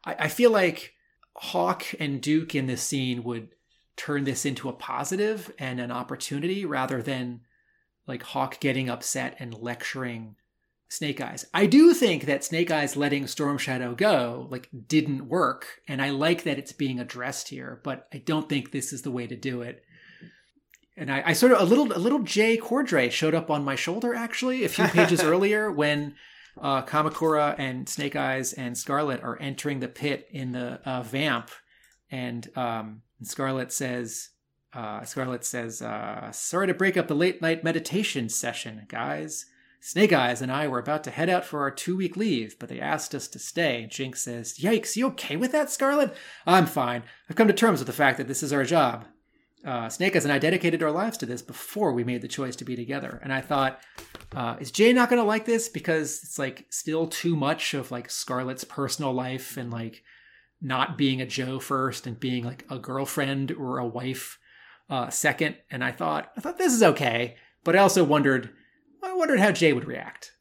I, I feel like Hawk and Duke in this scene would turn this into a positive and an opportunity rather than like Hawk getting upset and lecturing Snake Eyes. I do think that Snake Eyes letting Storm Shadow go like didn't work, and I like that it's being addressed here, but I don't think this is the way to do it. And I, I sort of a little a little Jay Cordray showed up on my shoulder actually a few pages earlier when uh, Kamakura and Snake Eyes and Scarlett are entering the pit in the uh, Vamp, and um, Scarlett says, uh, Scarlett says, uh, "Sorry to break up the late night meditation session, guys. Snake Eyes and I were about to head out for our two week leave, but they asked us to stay." Jinx says, "Yikes! You okay with that, Scarlett? I'm fine. I've come to terms with the fact that this is our job." Uh, Snake Eyes and I dedicated our lives to this before we made the choice to be together, and I thought uh, is Jay not going to like this because it's like still too much of like Scarlett's personal life and like not being a Joe first and being like a girlfriend or a wife uh, second? And I thought I thought this is okay, but I also wondered I wondered how Jay would react.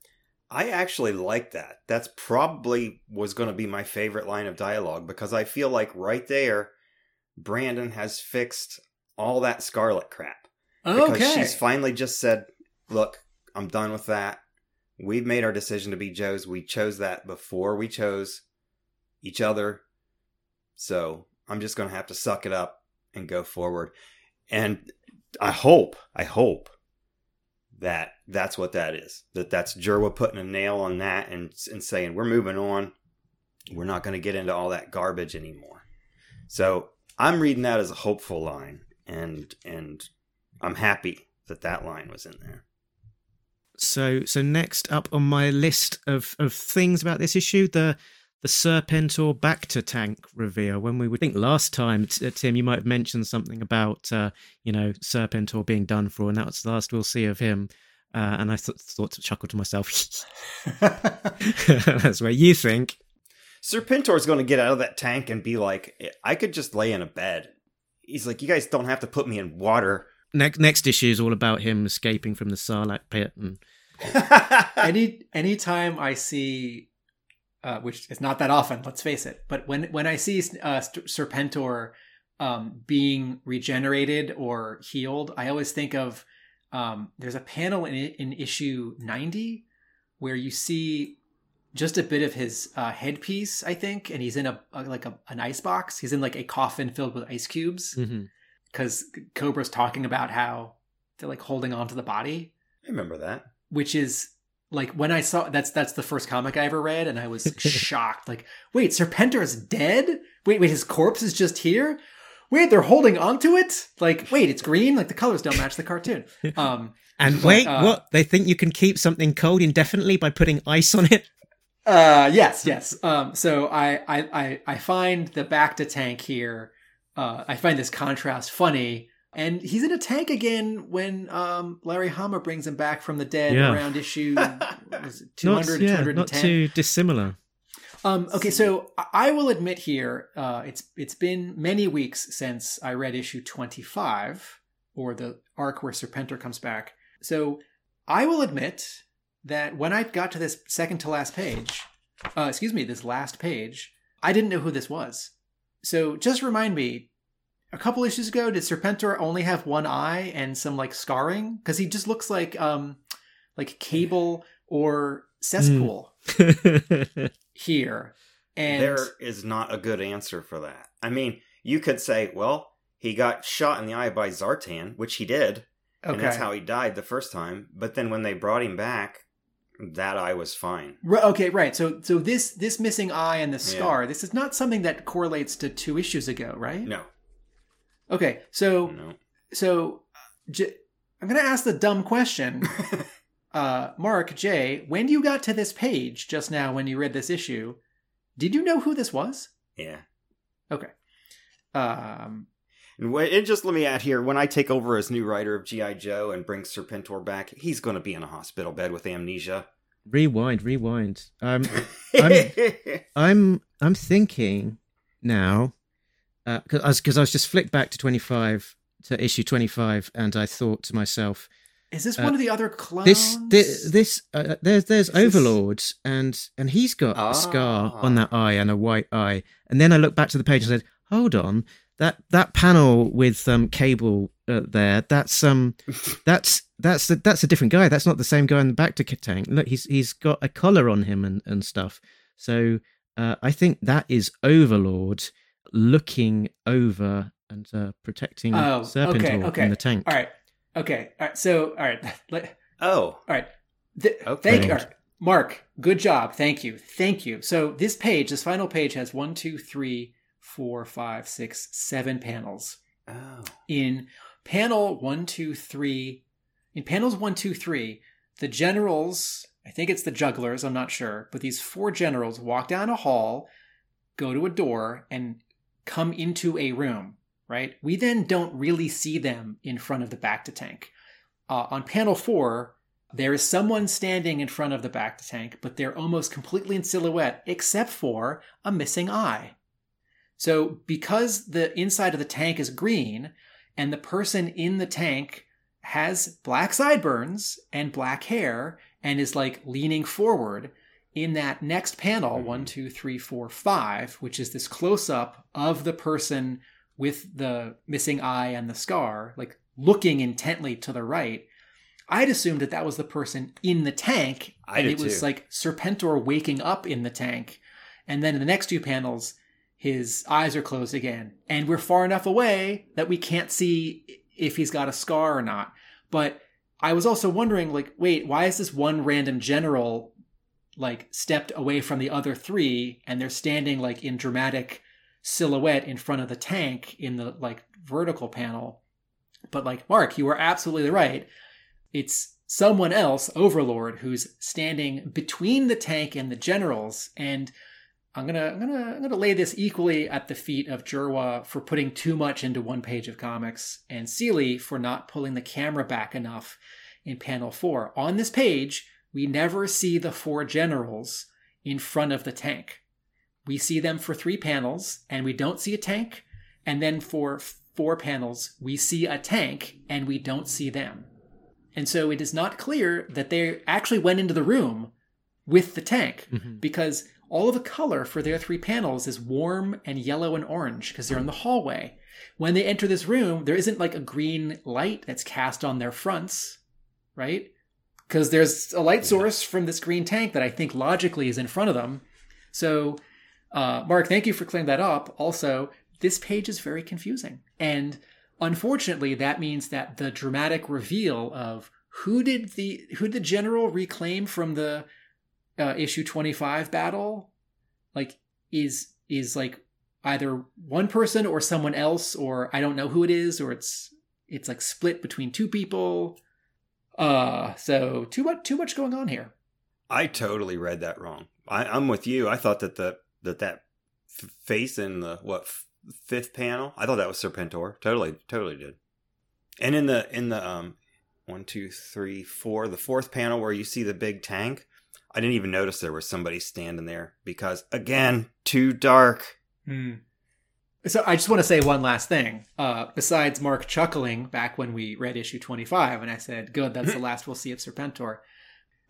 I actually like that. That's probably was going to be my favorite line of dialogue because I feel like right there, Brandon has fixed all that Scarlett crap. Because she's finally just said, "Look, I'm done with that. We've made our decision to be Joe's. We chose that before we chose each other. So I'm just going to have to suck it up and go forward. And I hope, I hope that that's what that is. That that's Jerwa putting a nail on that and and saying we're moving on. We're not going to get into all that garbage anymore. So I'm reading that as a hopeful line, and and I'm happy that that line was in there.
So so next up on my list of of things about this issue, the the Serpentor bacta tank reveal. When we would think last time, uh, Tim, you might have mentioned something about uh, you know Serpentor being done for, and that was the last we'll see of him. Uh, and I th- thought to chuckle to myself. That's where you think.
Serpentor's going to get out of that tank and be like, I could just lay in a bed. He's like, you guys don't have to put me in water.
Next next issue is all about him escaping from the Sarlacc pit, and
any anytime I see, uh, which is not that often, let's face it, but when when I see uh, Serpentor um, being regenerated or healed, I always think of um, there's a panel in in issue ninety where you see just a bit of his uh, headpiece, I think, and he's in a, a like a, an ice box. He's in like a coffin filled with ice cubes because Cobra's talking about how they're like holding on to the body
I remember that.
which is like when I saw that's that's the first comic I ever read, and I was shocked. Like, wait, Serpentor is dead? Wait, wait, his corpse is just here? Wait, they're holding onto it? Like, wait, it's green? Like the colors don't match the cartoon. Um,
and
But,
wait,
uh,
what? They think you can keep something cold indefinitely by putting ice on it?
uh, yes, yes. Um, so I, I, I, I find the bacta tank here. Uh, I find this contrast funny. And he's in a tank again when um, Larry Hama brings him back from the dead
Yeah.
around issue was it
Not, yeah,
210.
not too dissimilar.
Um, okay, so I- will admit here, uh, it's it's been many weeks since I read issue twenty five, or the arc where Serpentor comes back. So I will admit that when I got to this second to last page, uh, excuse me, this last page, I didn't know who this was. So just remind me, a couple issues ago, did Serpentor only have one eye and some like scarring? Because he just looks like um, like Cable or Cesspool here. And
there is not a good answer for that. I mean, you could say, well, he got shot in the eye by Zartan, which he did,
okay,
and that's how he died the first time. But then when they brought him back, that eye was fine.
Ri- okay, right. So so this this missing eye and the
Yeah.
scar, this is not something that correlates to two issues ago, right?
No,
Okay, so
no.
so J- I'm gonna ask the dumb question. uh, Mark J, when you got to this page just now when you read this issue, did you know who this was?
yeah.
Okay. Um,
And, wh- and just let me add here: when I take over as new writer of GI Joe and bring Serpentor back, he's going to be in a hospital bed with amnesia.
rewind, rewind. Um, I'm- I'm I'm thinking now because I was I was just flicked back to 25 to issue 25 and I thought to myself
Is this
Uh,
one of the other clones?
This this, this uh, there's there's
Is this-
Overlord and and he's got a scar
Ah.
on that eye and a white eye. And then I looked back to the page and said, "Hold on, that that panel with um cable uh, there, that's um that's that's the, that's a different guy. That's not the same guy in the bacta tank. Look, he's he's got a collar on him and and stuff. So uh, I think that is Overlord looking over and uh, protecting
Oh,
Serpentor
okay, okay.
in the tank.
All right. Okay. All right. So, all right. Let,
Oh,
all right. Th-
Okay.
Thank you. All right. Mark, good job. Thank you. Thank you. So this page, this final page has one, two, three, four, five, six, seven panels.
oh,
In panel one, two, three, in panels one, two, three, the generals, I think it's the jugglers, I'm not sure, but these four generals walk down a hall, go to a door, and come into a room, right? We then don't really see them in front of the bacta tank. Uh, on panel four, there is someone standing in front of the bacta tank, but they're almost completely in silhouette, except for a missing eye. So, because the inside of the tank is green and the person in the tank has black sideburns and black hair and is like leaning forward, in that next panel, mm-hmm. one, two, three, four, five, which is this close up of the person with the missing eye and the scar, like looking intently to the right, I'd assumed that that was the person in the tank,
I
and it was
too.
like Serpentor waking up in the tank, and then in the next two panels, his eyes are closed again, and we're far enough away that we can't see if he's got a scar or not. But I was also wondering, like, wait, why is this one random general like stepped away from the other three, and they're standing like in dramatic silhouette in front of the tank in the like vertical panel? But like, Mark, you were absolutely right it's someone else, Overlord, who's standing between the tank and the generals. And I'm gonna I'm gonna I'm gonna lay this equally at the feet of Jerwa for putting too much into one page of comics, and Seeley for not pulling the camera back enough in panel four. On this page, we never see the four generals in front of the tank. We see them for three panels, and we don't see a tank. And then for four panels, we see a tank, and we don't see them. And so it is not clear that they actually went into the room with the tank
Mhm.
because all of the color for their three panels is warm and yellow and orange because they're in the hallway. When they enter this room, there isn't like a green light that's cast on their fronts, right? Because there's a light source from this green tank that I think logically is in front of them. So, uh, Mark, thank you for clearing that up. Also, this page is very confusing. And unfortunately, that means that the dramatic reveal of who did the who did the general reclaim from the uh, issue 25 battle like is is like either one person or someone else or i don't know who it is or it's it's like split between two people uh so too much too much going on here
I totally read that wrong. I, I'm with you. I thought that the that that f- face in the what f- fifth panel. I thought that was Serpentor. Totally, totally did. And in the in the um one two three four the fourth panel where you see the big tank, I didn't even notice there was somebody standing there because again too dark.
So I just want to say one last thing. Uh, besides Mark chuckling back when we read issue 25, and I said, good, that's the last we'll see of Serpentor.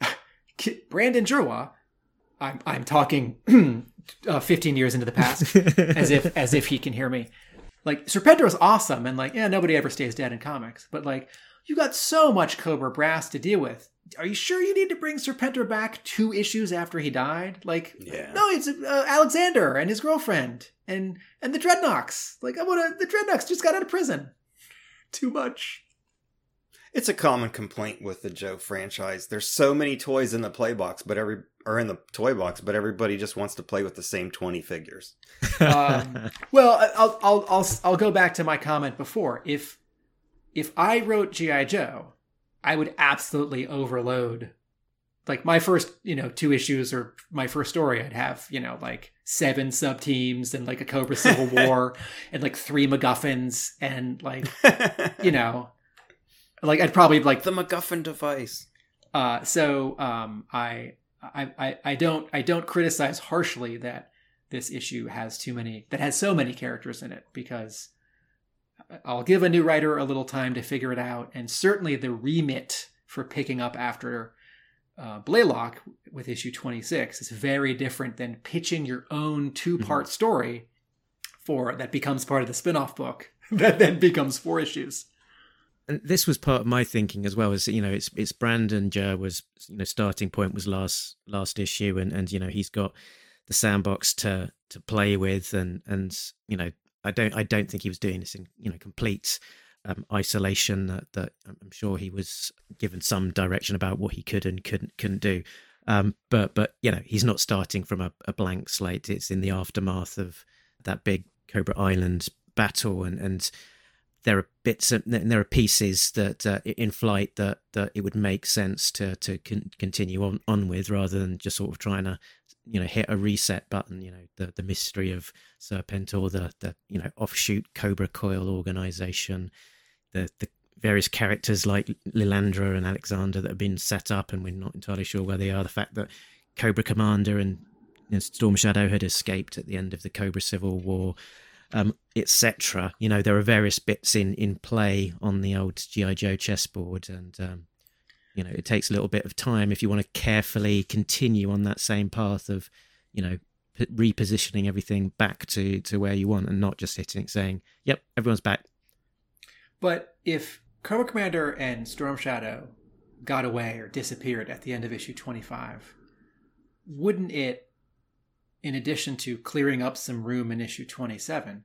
Brandon Jerwa, I'm, I'm talking uh, 15 years into the past, as if as if he can hear me. Like Serpentor is awesome, and like yeah, nobody ever stays dead in comics. But like you got so much Cobra Brass to deal with. Are you sure you need to bring Serpentor back two issues after he died? Like
Yeah.
no, it's uh, Alexander and his girlfriend and and the Dreadnoks. Like I want to. The Dreadnoks just got out of prison. Too much.
It's a common complaint with the Joe franchise. There's so many toys in the play box, but every or in the toy box, but everybody just wants to play with the same 20 figures.
Um, well, I'll, I'll I'll I'll go back to my comment before. If if I wrote GI Joe, I would absolutely overload. Like my first, you know, two issues or my first story, I'd have you know like seven sub teams and like a Cobra Civil War and like three MacGuffins and like you know, like I'd probably like
the MacGuffin device.
uh, so um, I, I I I don't I don't criticize harshly that this issue has too many that has so many characters in it because I'll give a new writer a little time to figure it out. And certainly the remit for picking up after uh, Blaylock with issue 26 is very different than pitching your own two part mm-hmm. story for that becomes part of the spin off book that then becomes four issues.
And this was part of my thinking as well. As you know, it's it's Brandon Jerwa's you know starting point was last last issue, and and you know he's got the sandbox to to play with, and and you know I don't I don't think he was doing this in you know complete um, isolation that, that I'm sure he was given some direction about what he could and couldn't couldn't do. Um, but but you know he's not starting from a, a, blank slate. It's in the aftermath of that big Cobra Island battle, and and there are bits and there are pieces that uh, in flight that that it would make sense to to con- continue on on with rather than just sort of trying to you know hit a reset button you know the the mystery of serpentor the the you know offshoot cobra coil organization. The the various characters like lilandra and alexander that have been set up and we're not entirely sure where they are. The fact that cobra commander and you know, storm shadow had escaped at the end of the cobra civil war um, etc you know there are various bits in in play on the old gi joe chessboard and um, you know it takes a little bit of time if you want to carefully continue on that same path of you know p- repositioning everything back to to where you want and not just hitting it saying yep everyone's back.
But if cobra commander and storm shadow got away or disappeared at the end of issue 25 wouldn't it in addition to clearing up some room in issue 27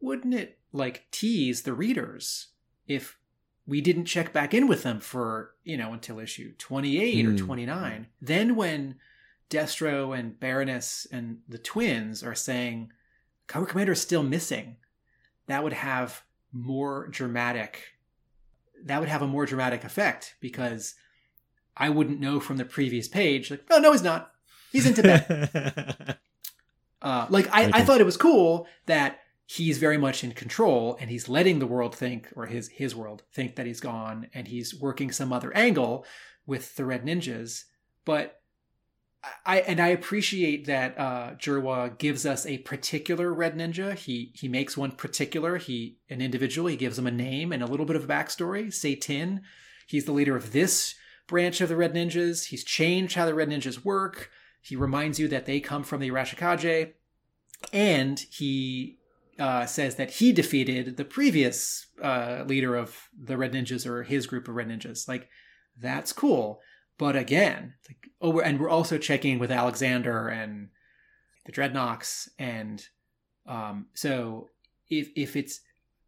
wouldn't it like tease the readers if we didn't check back in with them for you know until issue 28 mm. or hmm. 29 then when destro and baroness and the twins are saying cobra commander is still missing that would have more dramatic that would have a more dramatic effect because i wouldn't know from the previous page like oh no he's not he's in tibet uh, like I, I thought it was cool that he's very much in control and he's letting the world think or his his world think that he's gone and he's working some other angle with the red ninjas but I and I appreciate that uh Jerwa gives us a particular red ninja. He he makes one particular, he an individual, he gives him a name and a little bit of a backstory. Sei Tin. He's the leader of this branch of the Red Ninjas. He's changed how the Red Ninjas work. He reminds you that they come from the Arashikage. And he uh, says that he defeated the previous uh, leader of the Red Ninjas or his group of Red Ninjas. Like, that's cool. But again, like, oh, we're, and we're also checking with Alexander and the Dreadnoks, and um, so if if it's,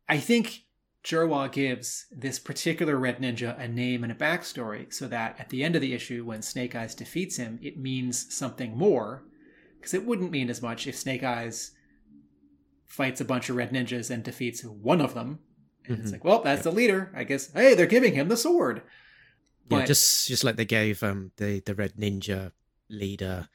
I think Jerwa gives this particular Red Ninja a name and a backstory, so that at the end of the issue, when Snake Eyes defeats him, it means something more, because it wouldn't mean as much if Snake Eyes fights a bunch of red ninjas and defeats one of them. And mm-hmm. it's like, well, that's the leader. I guess. Hey, they're giving him the sword.
But, yeah, just just like they gave um the the red ninja leader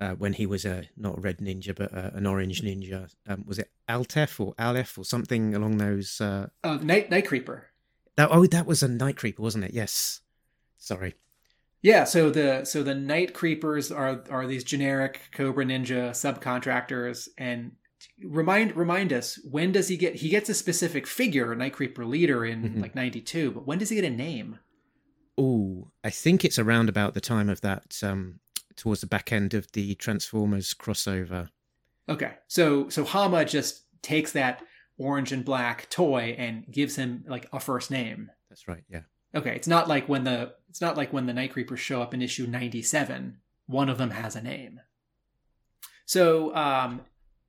uh, when he was a not a red ninja but uh, an orange ninja. Um, was it Altef or Aleph or something along those? Uh...
Uh, night Night Creeper.
That oh, that was a Night Creeper, wasn't it? Yes. Sorry.
Yeah, so the so the Night Creepers are are these generic Cobra Ninja subcontractors, and remind remind us when does he get he gets a specific figure a night creeper leader in mm-hmm. like 92 but when does he get a name
oh i think it's around about the time of that um towards the back end of the transformers crossover
okay so so hama just takes that orange and black toy and gives him like a first name
that's right yeah
okay it's not like when the it's not like when the night creepers show up in issue 97 one of them has a name so um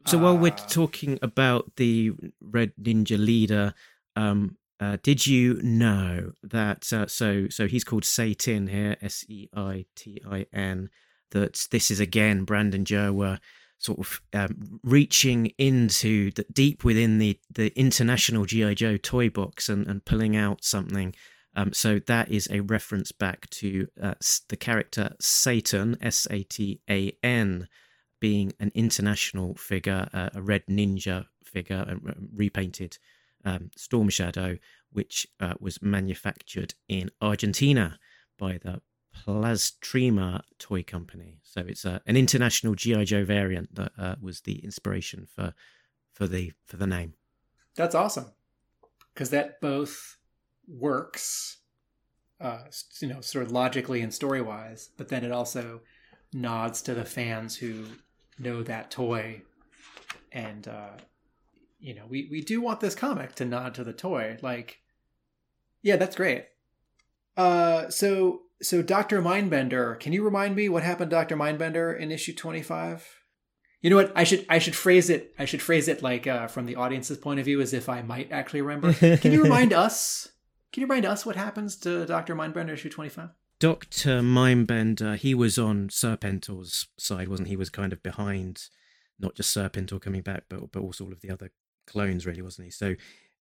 so while we're ah. talking about the Red Ninja leader, um, uh, did you know that? Uh, so so he's called Seitin here, S E I T I N. That this is again Brandon Jerwa sort of um, reaching into the deep within the the international GI Joe toy box and, and pulling out something. Um, so that is a reference back to uh, the character Satan, S A T A N being an international figure, uh, a red ninja figure, a repainted um, Storm Shadow, which uh, was manufactured in Argentina by the Plastirama toy company. So it's uh, an international GI Joe variant that uh, was the inspiration for for the for the name.
That's awesome. because that both works, uh, you know, sort of logically and story wise, but then it also nods to the fans who know that toy, and uh, you know, we we do want this comic to nod to the toy, like, yeah, that's great. Uh, so so Doctor Mindbender, can you remind me what happened, to Doctor Mindbender, in issue twenty five? You know what? I should I should phrase it. I should phrase it like uh, from the audience's point of view, as if I might actually remember. Can you remind us? Can you remind us what happens to Doctor Mindbender issue twenty five?
Doctor Mindbender, he was on Serpentor's side, wasn't he? he? Was kind of behind, not just Serpentor coming back, but but also all of the other clones, really, wasn't he? So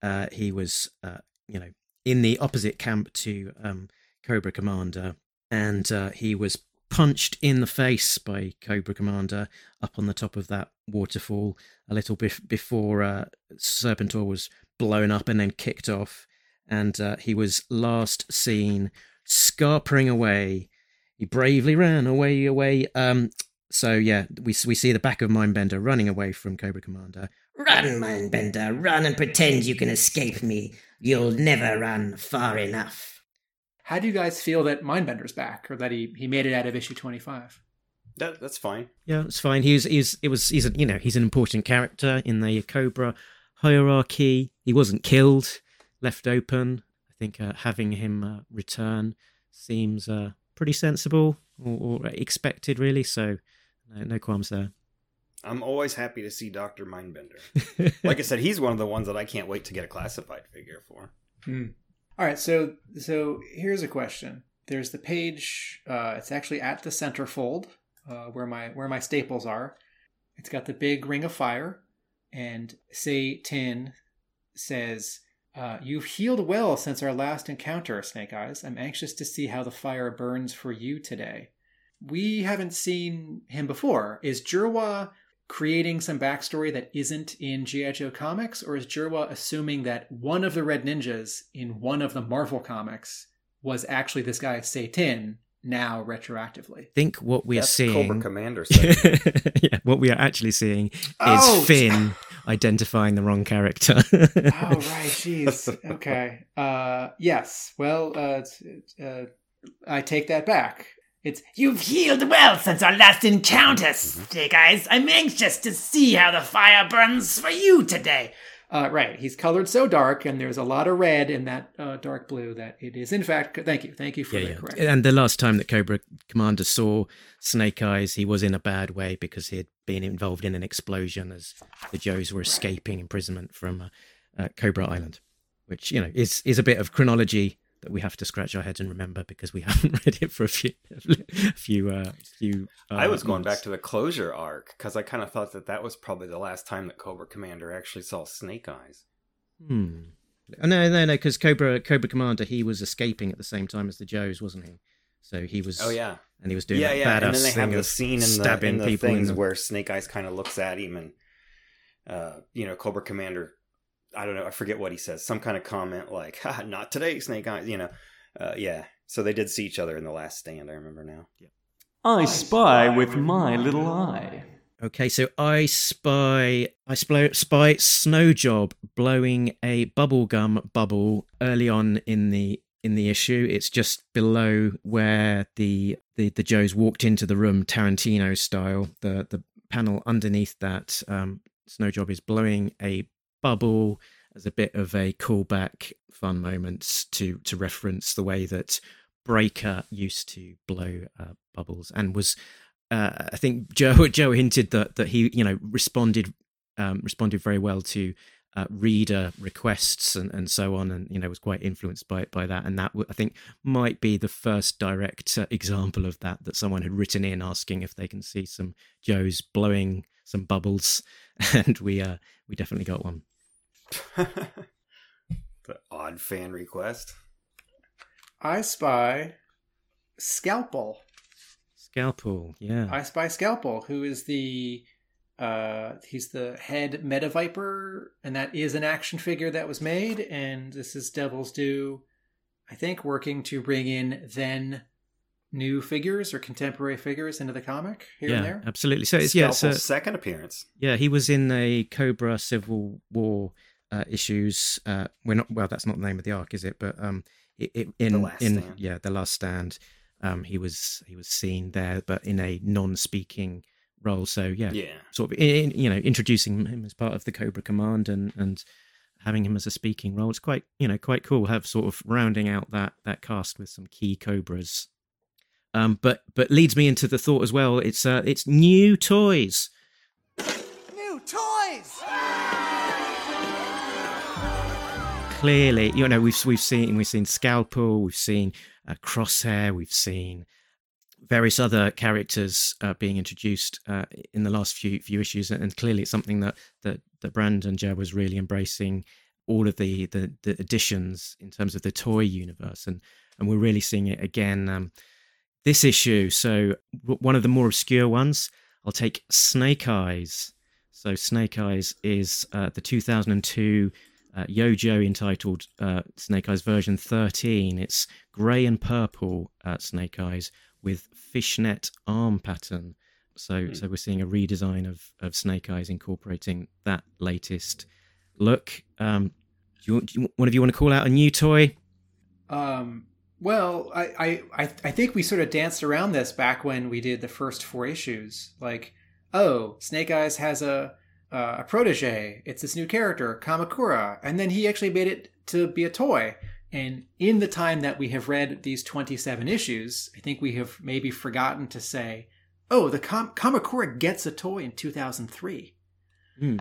uh, he was, uh, you know, in the opposite camp to um, Cobra Commander, and uh, he was punched in the face by Cobra Commander up on the top of that waterfall a little bit before uh, Serpentor was blown up and then kicked off. And uh, he was last seen scarpering away. He bravely ran away, away. Um, so yeah, we we see the back of Mindbender running away from Cobra Commander.
Run, Mindbender, run and pretend you can escape me. You'll never run far enough.
How do you guys feel that Mindbender's back, or that he he made it out of issue twenty five?
That that's fine.
Yeah, it's fine. He's he's it was he's a, you know he's an important character in the Cobra hierarchy. He wasn't killed, left open. I think uh, having him uh, return seems uh, pretty sensible or, or, expected, really. So no, no qualms there.
I'm always happy to see Doctor Mindbender. like I said, he's one of the ones that I can't wait to get a classified figure for.
Hmm. All right, so so here's a question. There's the page. Uh, it's actually at the centerfold uh, where my where my staples are. It's got the big ring of fire, and Sei Tin says, uh, "You've healed well since our last encounter, Snake Eyes. I'm anxious to see how the fire burns for you today." We haven't seen him before. Is Jerwa creating some backstory that isn't in G.I. Joe comics, or is Jerwa assuming that one of the Red Ninjas in one of the Marvel comics was actually this guy Sei Tin now retroactively?
I think what we
That's
are seeing.
Cobra Commander
yeah, what we are actually seeing is
Oh!
Finn identifying the wrong character.
oh right, jeez. Okay. Uh, yes. Well, uh, it's, it's, uh, I take that back. It's
You've healed well since our last encounter, Snake Eyes. I'm anxious to see how the fire burns for you today.
uh, right. He's colored so dark, and there's a lot of red in that uh, dark blue that it is in fact. Thank you. Thank you for
yeah,
the
yeah.
correction.
And the last time that Cobra Commander saw Snake Eyes, he was in a bad way because he had been involved in an explosion as the Joes were escaping imprisonment from uh, uh, Cobra Island, which you know is is a bit of chronology that we have to scratch our heads and remember because we haven't read it for a few a few uh, few. Uh,
I was going
months.
back to the closure arc because I kind of thought that that was probably the last time that Cobra Commander actually saw Snake Eyes.
Hmm. Oh, No, no, no, because Cobra Cobra Commander he was escaping at the same time as the Joes, wasn't he? So he was.
Oh yeah,
and he was doing
yeah,
that
yeah.
badass
And then they have the scene in the,
stabbing
in the
people
things
in the...
where Snake Eyes kind of looks at him, and uh, you know, Cobra Commander. I don't know. I forget what he says. Some kind of comment like, "Ha, "Not today, Snake Eyes." You know, uh, yeah. So they did see each other in the last stand. I remember now.
I spy with my little eye.
Okay, so I spy I spy, spy Snow Job blowing a bubblegum bubble early on in the in the issue. It's just below where the the, the Joes walked into the room Tarantino style. The the panel underneath that um Snow Job is blowing a bubble as a bit of a callback fun moment to to reference the way that Breaker used to blow uh, bubbles and was uh, I think Joe Joe hinted that that he you know responded um, responded very well to uh, reader requests and, and so on, and you know was quite influenced by by that, and that I think might be the first direct example of that that someone had written in asking if they can see some Joes blowing some bubbles, and we uh we definitely got one.
The odd fan request.
I spy Scalpel.
Scalpel, yeah.
I spy Scalpel, who is the uh he's the head meta viper and that is an action figure that was made and this is devil's due i think working to bring in then new figures or contemporary figures into the comic here
yeah,
and there
absolutely. So it's yeah,
Scalpel's
so
second appearance.
yeah, he was in a Cobra Civil War issues. Uh, we're not well. That's not the name of the arc, is it? But um, it, it, in
The Last
in
Stand.
yeah, the last stand. Um, he was he was seen there, but in a non-speaking role. So yeah,
Yeah.
sort of in, you know introducing him as part of the Cobra Command and and having him as a speaking role. It's quite you know quite cool. Have sort of rounding out that that cast with some key Cobras. Um, but but leads me into the thought as well. It's uh, it's new toys.
New toys!
Clearly, you know we've we've seen we've seen Scalpel, we've seen uh, Crosshair, we've seen various other characters uh, being introduced uh, in the last few few issues, and clearly it's something that that that Brandon Joe was really embracing all of the, the the additions in terms of the toy universe, and and we're really seeing it again um, this issue. So one of the more obscure ones, I'll take Snake Eyes. So Snake Eyes is uh, the 2002 uh, Yojo entitled uh, Snake Eyes version 13. It's grey and purple uh, Snake Eyes with fishnet arm pattern. So, so we're seeing a redesign of, of Snake Eyes incorporating that latest look. Um, do you, do you, one of you want to call out a new toy?
Um, well, I, I, I think we sort of danced around this back when we did the first four issues. Like, oh, Snake Eyes has a uh, a protege. It's this new character, Kamakura, and then he actually made it to be a toy. And in the time that we have read these twenty seven issues, I think we have maybe forgotten to say, oh, the Kam- Kamakura gets a toy in two thousand three.
Hmm.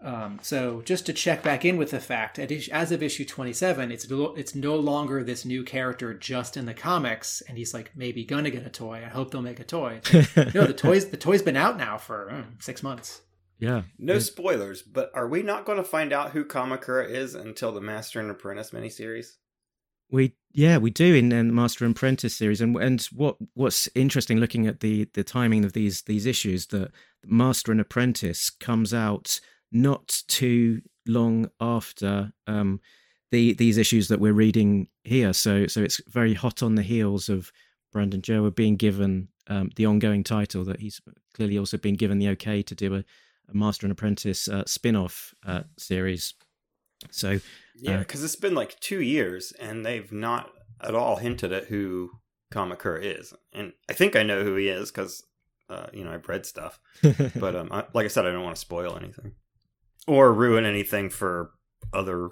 Um, so just to check back in with the fact, as of issue 27, it's no, it's no longer this new character just in the comics, and he's like maybe gonna get a toy. I hope they'll make a toy. Like, no, the toys the toy's been out now for mm, six months.
Yeah.
No spoilers, but are we not going to find out who Kamakura is until the Master and Apprentice miniseries?
We yeah we do in, in the Master and Apprentice series, and and what what's interesting looking at the the timing of these these issues that Master and Apprentice comes out not too long after um the these issues that we're reading here, so so it's very hot on the heels of Brandon Jerwa being given um, the ongoing title that he's clearly also been given the okay to do a Master and Apprentice uh, spin-off uh, series. So
Yeah,
Uh,
because it's been like two years and they've not at all hinted at who Kamakura is. And I think I know who he is because, uh, you know, I've read stuff. But um, I, like I said, I don't want to spoil anything or ruin anything for other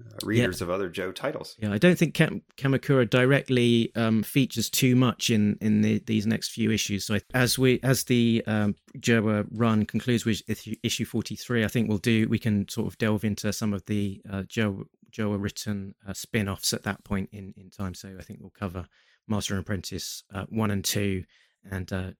uh, readers of other Joe titles.
Yeah, I don't think Kam- Kamakura directly um, features too much in in the, these next few issues. So I, as we as the um, Jerwa run concludes with issue- forty three, I think we'll do we can sort of delve into some of the uh, Jerwa written uh, spin offs at that point in in time. So I think we'll cover Master and Apprentice uh, one and two and uh,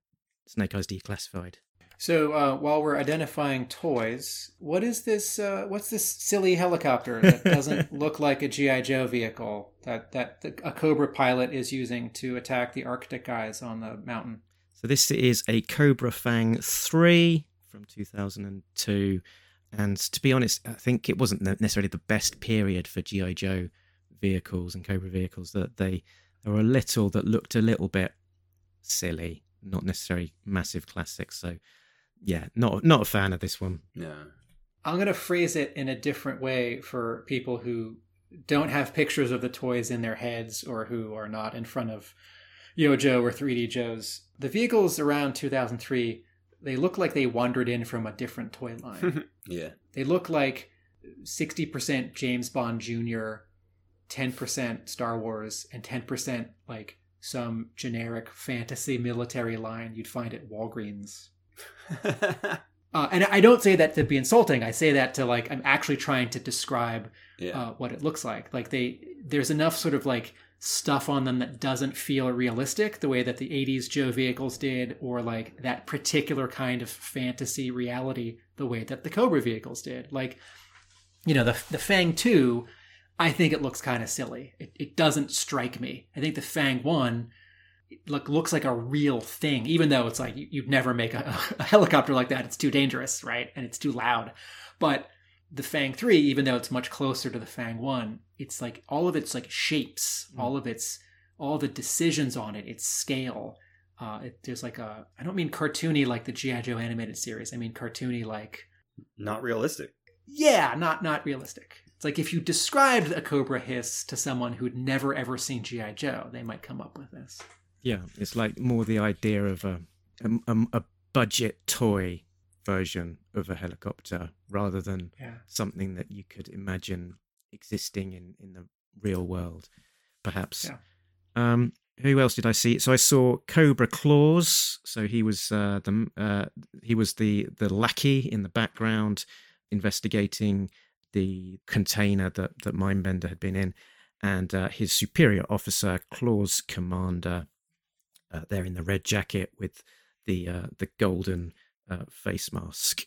Snake Eyes Declassified.
So uh, while we're identifying toys, what is this? Uh, what's this silly helicopter that doesn't look like a GI Joe vehicle that that the, a Cobra pilot is using to attack the Arctic guys on the mountain?
So this is a Cobra Fang 3 from 2002. And to be honest, I think it wasn't necessarily the best period for G.I. Joe vehicles and Cobra vehicles. That they there were a little that looked a little bit silly, not necessarily massive classics. So yeah, not not a fan of this one.
Yeah.
I'm going to phrase it in a different way for people who don't have pictures of the toys in their heads or who are not in front of Yojo or 3D Joes. The vehicles around 2003, they look like they wandered in from a different toy line.
yeah.
they look like 60% James Bond Jr., 10% Star Wars, and 10% like some generic fantasy military line you'd find at Walgreens. Uh, and I don't say that to be insulting. I say that to like I'm actually trying to describe
yeah.
uh, what it looks like. Like they, there's enough sort of like stuff on them that doesn't feel realistic, the way that the '80s Joe vehicles did, or like that particular kind of fantasy reality, the way that the Cobra vehicles did. Like, you know, the the Fang Two, I think it looks kind of silly. It, it doesn't strike me. I think the Fang One look looks like a real thing, even though it's like you, you'd never make a, a helicopter like that. It's too dangerous, right? And it's too loud. But the Fang 3, even though it's much closer to the Fang 1, it's like all of its like shapes, all of its all the decisions on it, its scale. Uh, it, there's like a I don't mean cartoony like the GI Joe animated series. I mean cartoony like
Not realistic.
yeah, not not realistic. It's like if you described a cobra hiss to someone who'd never ever seen GI Joe, they might come up with this.
Yeah, it's like more the idea of a a, a- a budget toy version of a helicopter rather than
Yeah.
something that you could imagine existing in in the real world, perhaps.
Yeah.
Um, who else did I see? So I saw Cobra Claws. So he was uh, the uh, he was the the lackey in the background, investigating the container that that Mindbender had been in, and uh, his superior officer, Claws Commander, uh, there in the red jacket with the uh, the golden uh, face mask,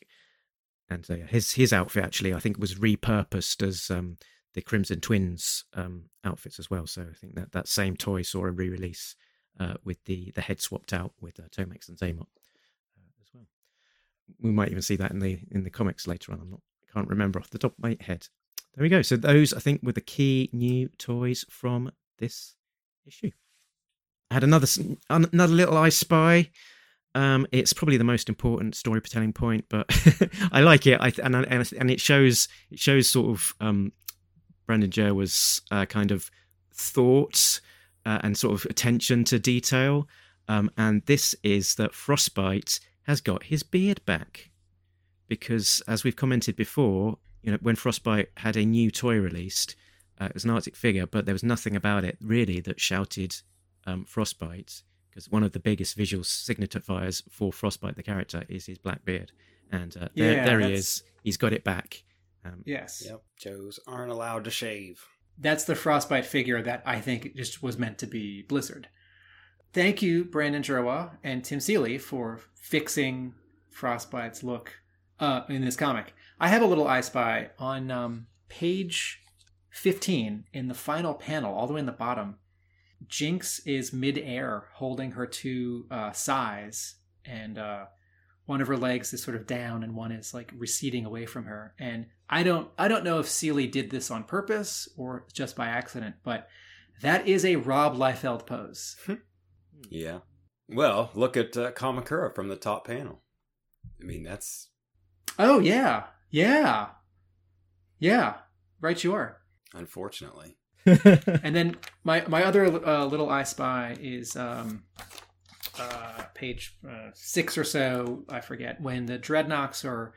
and uh, his his outfit actually I think was repurposed as um, the Crimson Twins um, outfits as well. So I think that that same toy saw a re-release uh, with the the head swapped out with uh, Tomax and Xamot as well. We might even see that in the in the comics later on. I'm not I can't remember off the top of my head. There we go. So those I think were the key new toys from this issue. I had another another little I Spy. Um, it's probably the most important storytelling point, but I like it. I and, and and it shows it shows sort of um, Brandon Jerwa's uh, kind of thoughts uh, and sort of attention to detail. Um, and this is that Frostbite has got his beard back because, as we've commented before, you know when Frostbite had a new toy released, uh, it was an Arctic figure, but there was nothing about it really that shouted um, Frostbite because one of the biggest visual signifiers for Frostbite, the character, is his black beard. And uh, there,
Yeah,
there he is. He's got it back. Um,
Yes.
Yep. Joes aren't allowed to shave.
That's the Frostbite figure that I think just was meant to be Blizzard. Thank you, Brandon Jerwa and Tim Seeley, for fixing Frostbite's look uh, in this comic. I have a little I Spy on um, page 15 in the final panel, all the way in the bottom. Jinx is midair holding her two uh, sais, and uh, one of her legs is sort of down, and one is like receding away from her. And I don't, I don't know if Seeley did this on purpose or just by accident, but that is a Rob Liefeld pose.
Yeah. Well, look at uh, Kamakura from the top panel. I mean, that's
Oh yeah, yeah, yeah. Right, you are.
unfortunately.
and then my my other uh, little I Spy is um, uh, page uh, six or so. I forget when the dreadnoks are.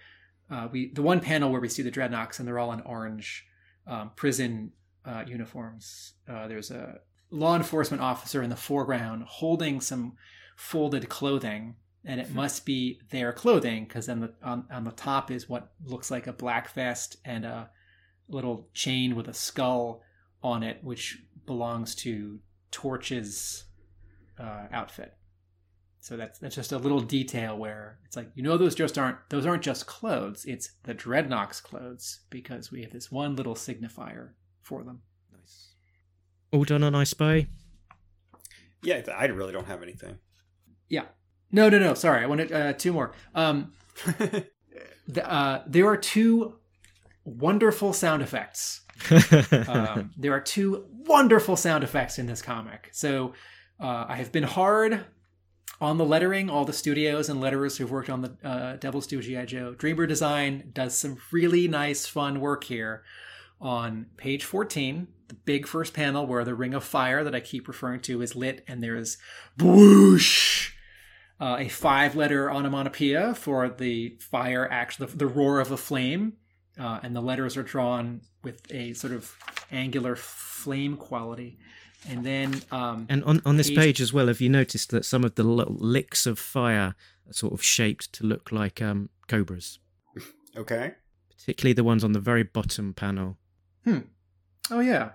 Uh, we the one panel where we see the dreadnoks and they're all in orange um, prison uh, uniforms. Uh, there's a law enforcement officer in the foreground holding some folded clothing, and it must be their clothing because then the on, on the top is what looks like a black vest and a little chain with a skull on it, which belongs to Torch's uh, outfit. So that's that's just a little detail where it's like you know those just aren't those aren't just clothes. It's the Dreadnoks clothes because we have this one little signifier for them.
nice. All done on I Spy.
Yeah, I really don't have anything.
Yeah. No, no, no. Sorry, I wanted uh, two more. Um, the, uh, there are two wonderful sound effects um, there are two wonderful sound effects in this comic. So uh, I have been hard on the lettering. All the studios and letterers who've worked on the uh, Devil's Due G.I. Joe. Dreamer Design does some really nice, fun work here. On page 14, the big first panel where the ring of fire that I keep referring to is lit, and there is whoosh, uh, a five letter onomatopoeia for the fire action, the, the roar of a flame. Uh, and the letters are drawn with a sort of angular flame quality. And then um,
And on, on this
Page-
page as well, have you noticed that some of the little licks of fire are sort of shaped to look like um, cobras?
okay.
Particularly the ones on the very bottom panel. Hmm.
Oh yeah.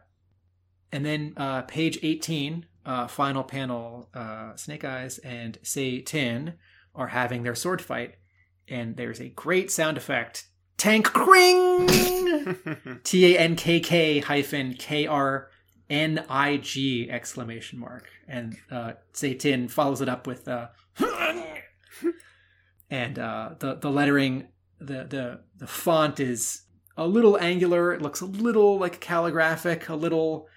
And then uh, page eighteen, uh, final panel. Uh, Snake Eyes and Sei Tin are having their sword fight, and there's a great sound effect: tank cring. T A N K K hyphen K R N I G exclamation mark, and uh, Sei Tin follows it up with uh, and uh, the the lettering the the the font is a little angular. It looks a little like calligraphic, a little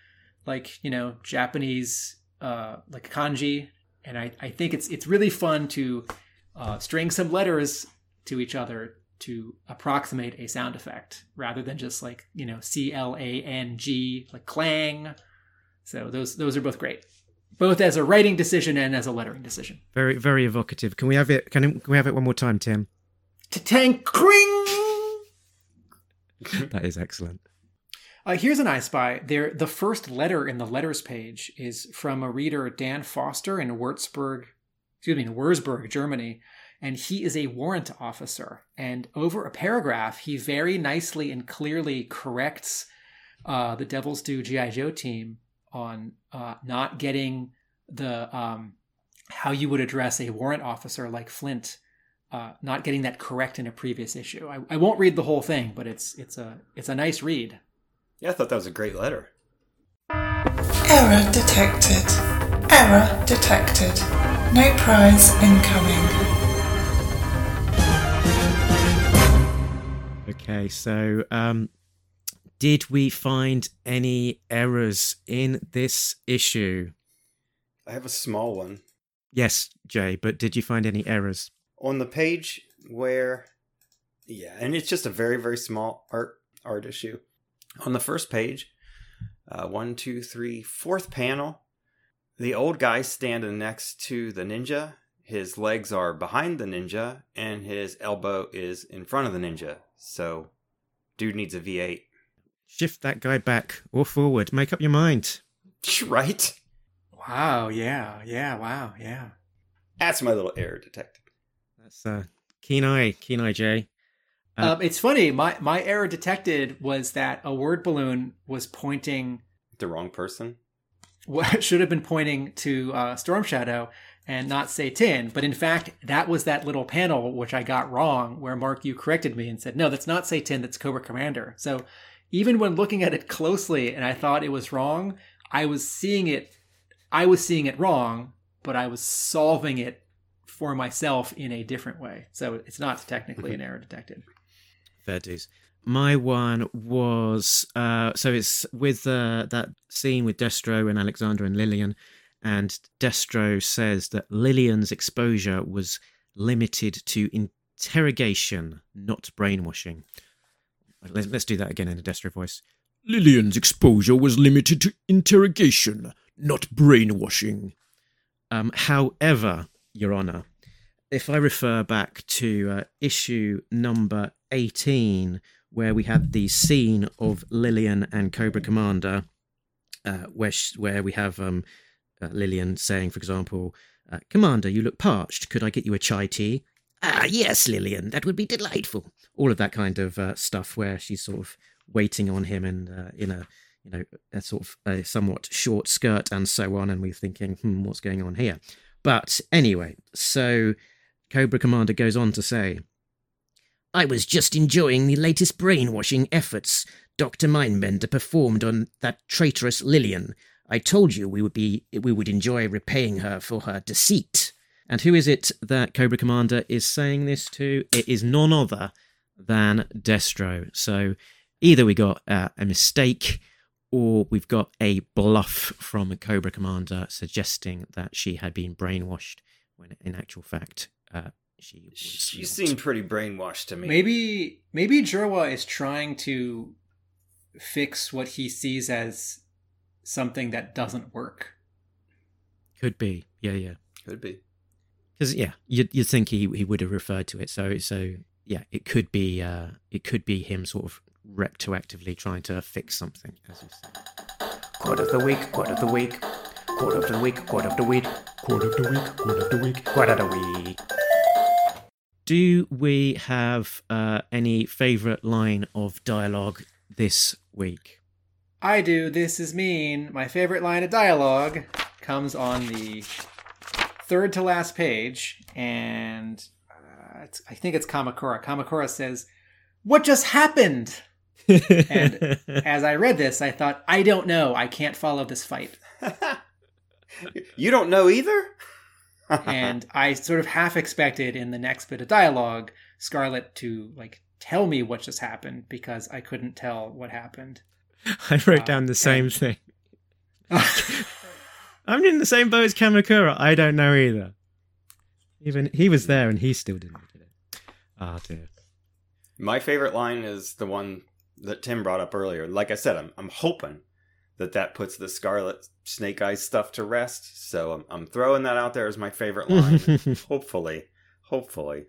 like you know Japanese uh, like kanji, and I I think it's it's really fun to uh, string some letters to each other to approximate a sound effect rather than just like you know C L A N G like clang. So those those are both great, both as a writing decision and as a lettering decision.
Very, very evocative. Can we have it? Can, can we have it one more time, Tim?
Tank cring.
That is excellent.
Uh, here's an I Spy. There, the first letter in the letters page is from a reader, Dan Foster, in Würzburg, excuse me, in Wurzburg, Germany, and he is a warrant officer. And over a paragraph, he very nicely and clearly corrects uh, the Devil's Due GI Joe team on uh, not getting the um, how you would address a warrant officer like Flint. Uh, not getting that correct in a previous issue. I, I won't read the whole thing, but it's it's a it's a nice read.
Yeah, I thought that was a great letter.
Error detected. Error detected. No prize incoming.
Okay, so um, did we find any errors in this issue?
I have a small one.
Yes, Jay, but did you find any errors?
On the page where yeah, and it's just a very, very small art art issue. On the first page, uh, one, two, three, fourth panel, the old guy standing next to the ninja. His legs are behind the ninja, and his elbow is in front of the ninja. So, dude needs a V8.
Shift that guy back or forward. Make up your mind.
Right?
Wow, yeah, yeah, wow, yeah.
That's my little error detected.
That's uh, keen eye, keen eye, Jay. Uh,
Um, it's funny. My my error detected was that a word balloon was pointing
The wrong person.
what should have been pointing to uh, Storm Shadow and not Sei Tin. But in fact, that was that little panel which I got wrong, where Mark you corrected me and said, "No, that's not say Tin. That's Cobra Commander." So even when looking at it closely, and I thought it was wrong, I was seeing it. I was seeing it wrong, but I was solving it for myself in a different way. So it's not technically an error detected.
Fair dues. My one was uh, so it's with uh, that scene with Destro and Alexander and Lillian, and Destro says that Lillian's exposure was limited to interrogation, not brainwashing. Let's, let's do that again in a Destro voice.
Lillian's exposure was limited to interrogation, not brainwashing.
Um, however, Your Honour, if I refer back to uh, issue number 18, where we had the scene of Lillian and Cobra Commander, uh, where, sh- where we have um, Lillian saying, for example, uh, Commander, you look parched. Could I get you a chai tea? Ah, yes, Lillian, that would be delightful. All of that kind of uh, stuff where she's sort of waiting on him and uh, in a you know a sort of a somewhat short skirt and so on, and we're thinking, hmm, what's going on here? But anyway, so Cobra Commander goes on to say, I was just enjoying the latest brainwashing efforts Dr. Mindbender performed on that traitorous Lillian. I told you we would be we would enjoy repaying her for her deceit. And who is it that Cobra Commander is saying this to? It is none other than Destro. So either we got uh, a mistake or we've got a bluff from Cobra Commander suggesting that she had been brainwashed when in actual fact uh, she was
She
not.
seemed pretty brainwashed to me.
Maybe maybe Jerwa is trying to fix what he sees as something that doesn't work.
could be yeah yeah
Could be.
because yeah you you think he he would have referred to it so so yeah it could be uh it could be him sort of retroactively trying to fix something as you say.
Quote of the week, quote of the week, quote of the week, quote of the week,
Quote of the week, quote of the week.
quote of the week.
Do we have uh, any favorite line of dialogue this week?
I do. This is mean. My favorite line of dialogue comes on the third to last page, and uh, it's, I think it's Kamakura. Kamakura says, "What just happened?" And as I read this, I thought, "I don't know. I can't follow this fight."
You don't know either?
and I sort of half expected in the next bit of dialogue Scarlett to like tell me what just happened because I couldn't tell what happened.
I wrote
Uh,
down the
and-
same thing. I'm in the same boat as Kamakura. I don't know either. Even he was there and he still didn't get it. Ah dear.
My favorite line is the one that Tim brought up earlier. Like I said, I'm I'm hoping that that puts the Scarlett Snake Eyes stuff to rest. So I'm I'm throwing that out there as my favorite line. hopefully, hopefully.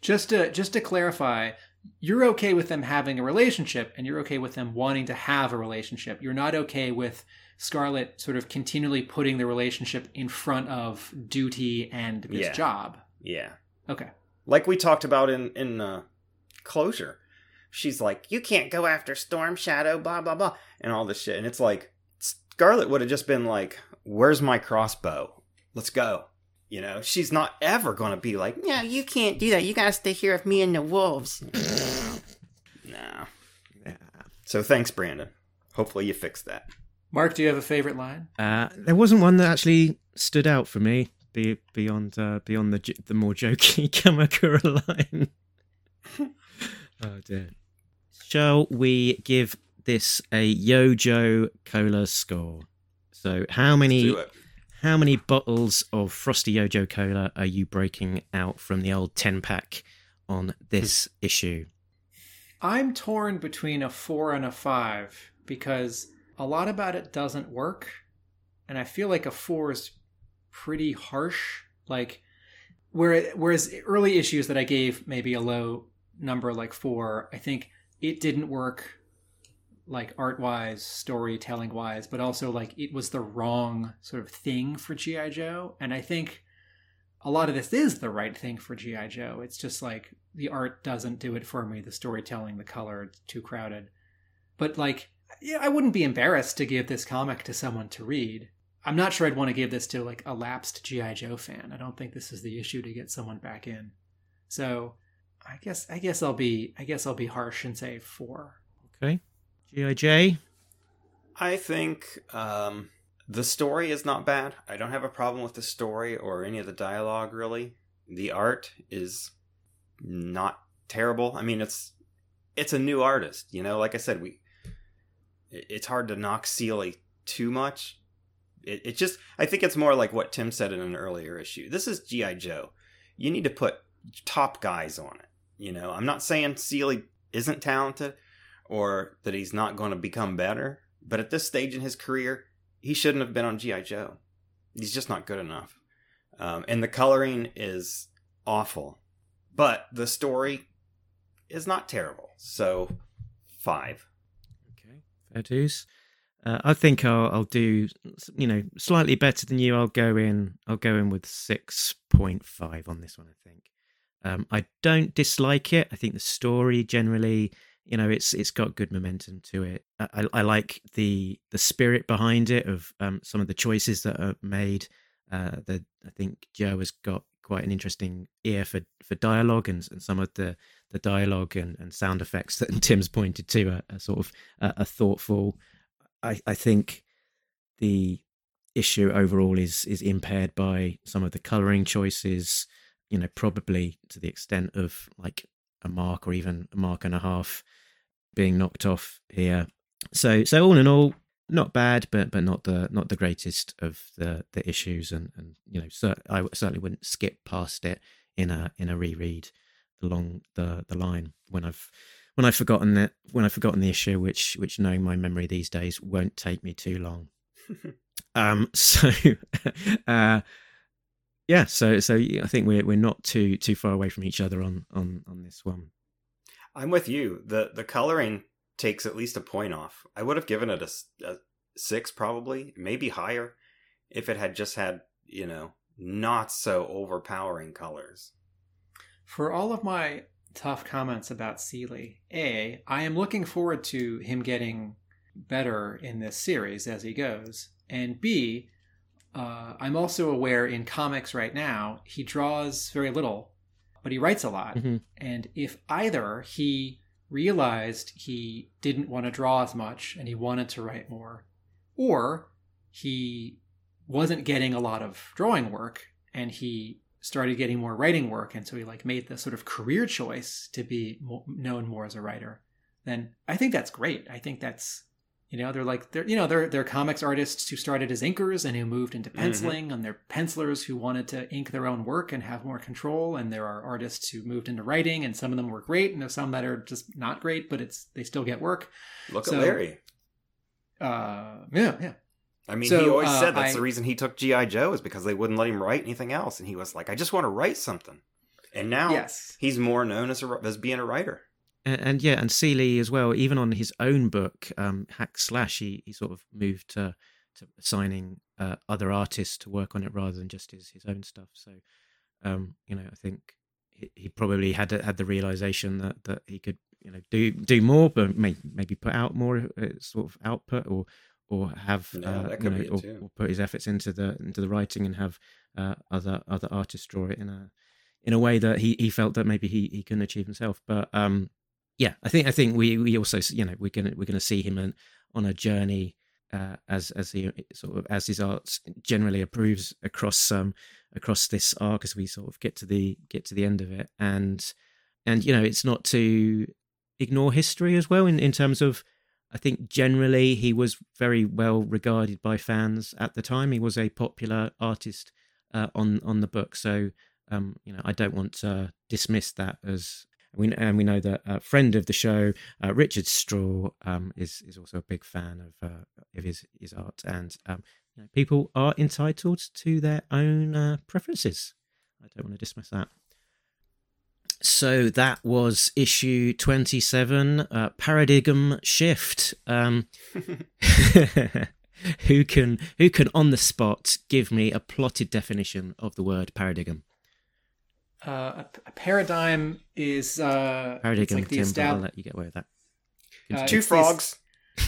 Just to just to clarify, you're okay with them having a relationship and you're okay with them wanting to have a relationship. You're not okay with Scarlett sort of continually putting the relationship in front of duty and this
Yeah.
job.
Yeah.
Okay.
Like we talked about in in uh, closure. She's like, "You can't go after Storm Shadow, blah blah blah," and all this shit. And it's like Scarlett would have just been like, "Where's my crossbow? Let's go." You know, she's not ever going to be like,
No, you can't do that. You gotta stay here with me and the wolves.
"Nah." So thanks, Brandon. Hopefully you fix that.
Mark, do you have a favorite line?
Uh, there wasn't one that actually stood out for me be, beyond uh, beyond the the more jokey Kamakura line. oh dear. Shall we give this a Yojo Cola score? So how many
do it.
How many bottles of Frosty Yojo Cola are you breaking out from the old ten pack on this issue?
I'm torn between a four and a five because a lot about it doesn't work. And I feel like a four is pretty harsh. Like, whereas early issues that I gave maybe a low number like four, I think it didn't work like art wise, storytelling wise, but also like it was the wrong sort of thing for G.I. Joe. And I think a lot of this is the right thing for GI Joe. It's just like the art doesn't do it for me. The storytelling, the color, it's too crowded. But like, yeah, I wouldn't be embarrassed to give this comic to someone to read. I'm not sure I'd want to give this to like a lapsed GI Joe fan. I don't think this is the issue to get someone back in. So, I guess I guess I'll be I guess I'll be harsh and say four.
Okay, G.I.J.
I think um, the story is not bad. I don't have a problem with the story or any of the dialogue, really. The art is not terrible. I mean, it's it's a new artist, you know. Like I said, we it's hard to knock Seeley too much. It, it just I think it's more like what Tim said in an earlier issue. This is GI Joe. You need to put top guys on it. You know, I'm not saying Seeley isn't talented or that he's not going to become better, but at this stage in his career, he shouldn't have been on GI Joe. He's just not good enough. Um, and the coloring is awful, but the story is not terrible. So five.
Okay, fair dues. Uh, I think I'll, I'll do, you know, slightly better than you. I'll go in. I'll go in with six point five on this one. I think. Um, I don't dislike it. I think the story generally, you know, it's it's got good momentum to it. I, I, like the the spirit behind it of um, some of the choices that are made. Uh, the I think Joe has got quite an interesting ear for for dialogue and, and some of the the dialogue and, and sound effects that Tim's pointed to are, are sort of are thoughtful. I, I think the issue overall is is impaired by some of the coloring choices. You know, probably to the extent of like a mark or even a mark and a half being knocked off here. So so all in all, not bad, but but not the not the greatest of the the issues, and and you know, cer- I certainly wouldn't skip past it in a in a reread along the the line when I've when I've forgotten it when I've forgotten the issue, which which knowing my memory these days won't take me too long. um, so uh, yeah, so so I think we're we're not too too far away from each other on on on this one.
I'm with you. the The coloring takes at least a point off. I would have given it a six, probably, maybe higher, if it had just had you know not so overpowering colors.
For all of my tough comments about Seeley, A, I am looking forward to him getting better in this series as he goes. And B, uh, I'm also aware in comics right now, he draws very little, but he writes a lot.
Mhm.
And if either he realized he didn't want to draw as much and he wanted to write more, or he wasn't getting a lot of drawing work and he started getting more writing work and so he like made the sort of career choice to be mo- known more as a writer then i think that's great i think that's You know, they're like they're you know they're they're comics artists who started as inkers and who moved into
Mm-hmm.
penciling, and they're pencilers who wanted to ink their own work and have more control. And there are artists who moved into writing, and some of them were great, and there's some that are just not great, but it's they still get work.
Look
So-
at Larry.
Uh, yeah, yeah.
I mean,
So,
he always
uh,
said that's
I-
the reason he took GI Joe is because they wouldn't let him write anything else, and he was like, "I just want to write something." And now,
Yes.
he's more known as a, as being a writer.
And, and yeah, and Seeley as well. Even on his own book, um, Hack Slash, he, he sort of moved to to signing uh, other artists to work on it rather than just his, his own stuff. So, um, you know, I think he, he probably had had the realization that that he could you know do do more, but may, maybe put out more uh, sort of output or or have
Yeah,
uh, you know or, or put his efforts into the into the writing and have uh, other other artists draw it in a in a way that he, he felt that maybe he, he couldn't achieve himself. But um, yeah, I think I think we, we also you know we're gonna we're gonna see him on, on a journey uh, as as he sort of as his art generally approves across um across this arc as we sort of get to the get to the end of it and and you know it's not to ignore history as well in in terms of I think generally he was very well regarded by fans at the time. He was a popular artist uh, on on the book, so um, you know I don't want to dismiss that as we and we know that a friend of the show, uh, Richard Straw, um, is is also a big fan of uh, of his his art, and um, you know, people are entitled to their own uh, preferences. I don't want to dismiss that. So that was issue 27, uh, Paradigm Shift. Um, who can who can on the spot give me a plotted definition of the word paradigm?
Uh, a, a paradigm is uh, it's
Paradigm,
like the
Tim, but I'll let you get away with that.
Uh,
Two
it's this-
frogs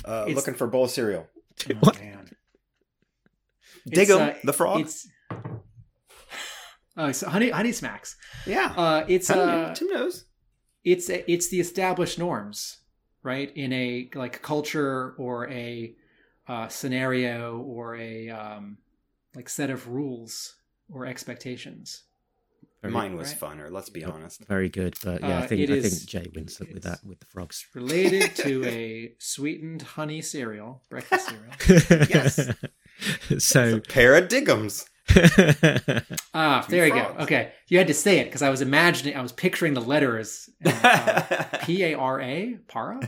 uh, looking for a bowl of cereal.
Oh, man.
Dig
It's,
'em,
uh,
the frog.
It's oh, so honey, honey smacks.
Yeah,
Uh, it's
Honey,
uh,
Tim knows.
it's it's the established norms, right? In a like culture or a uh, scenario or a um, like set of rules or expectations.
Very-
Mine was
right.
funner. Let's be honest.
Very good, but yeah, I
Uh,
think I think Jay wins with that with the frogs.
Related to a sweetened honey cereal, breakfast cereal.
Yes.
so
Paradigms.
Ah,
Two
there you go. Okay, you had to say it because I was imagining, I was picturing the letters. and, uh, P A R A, para.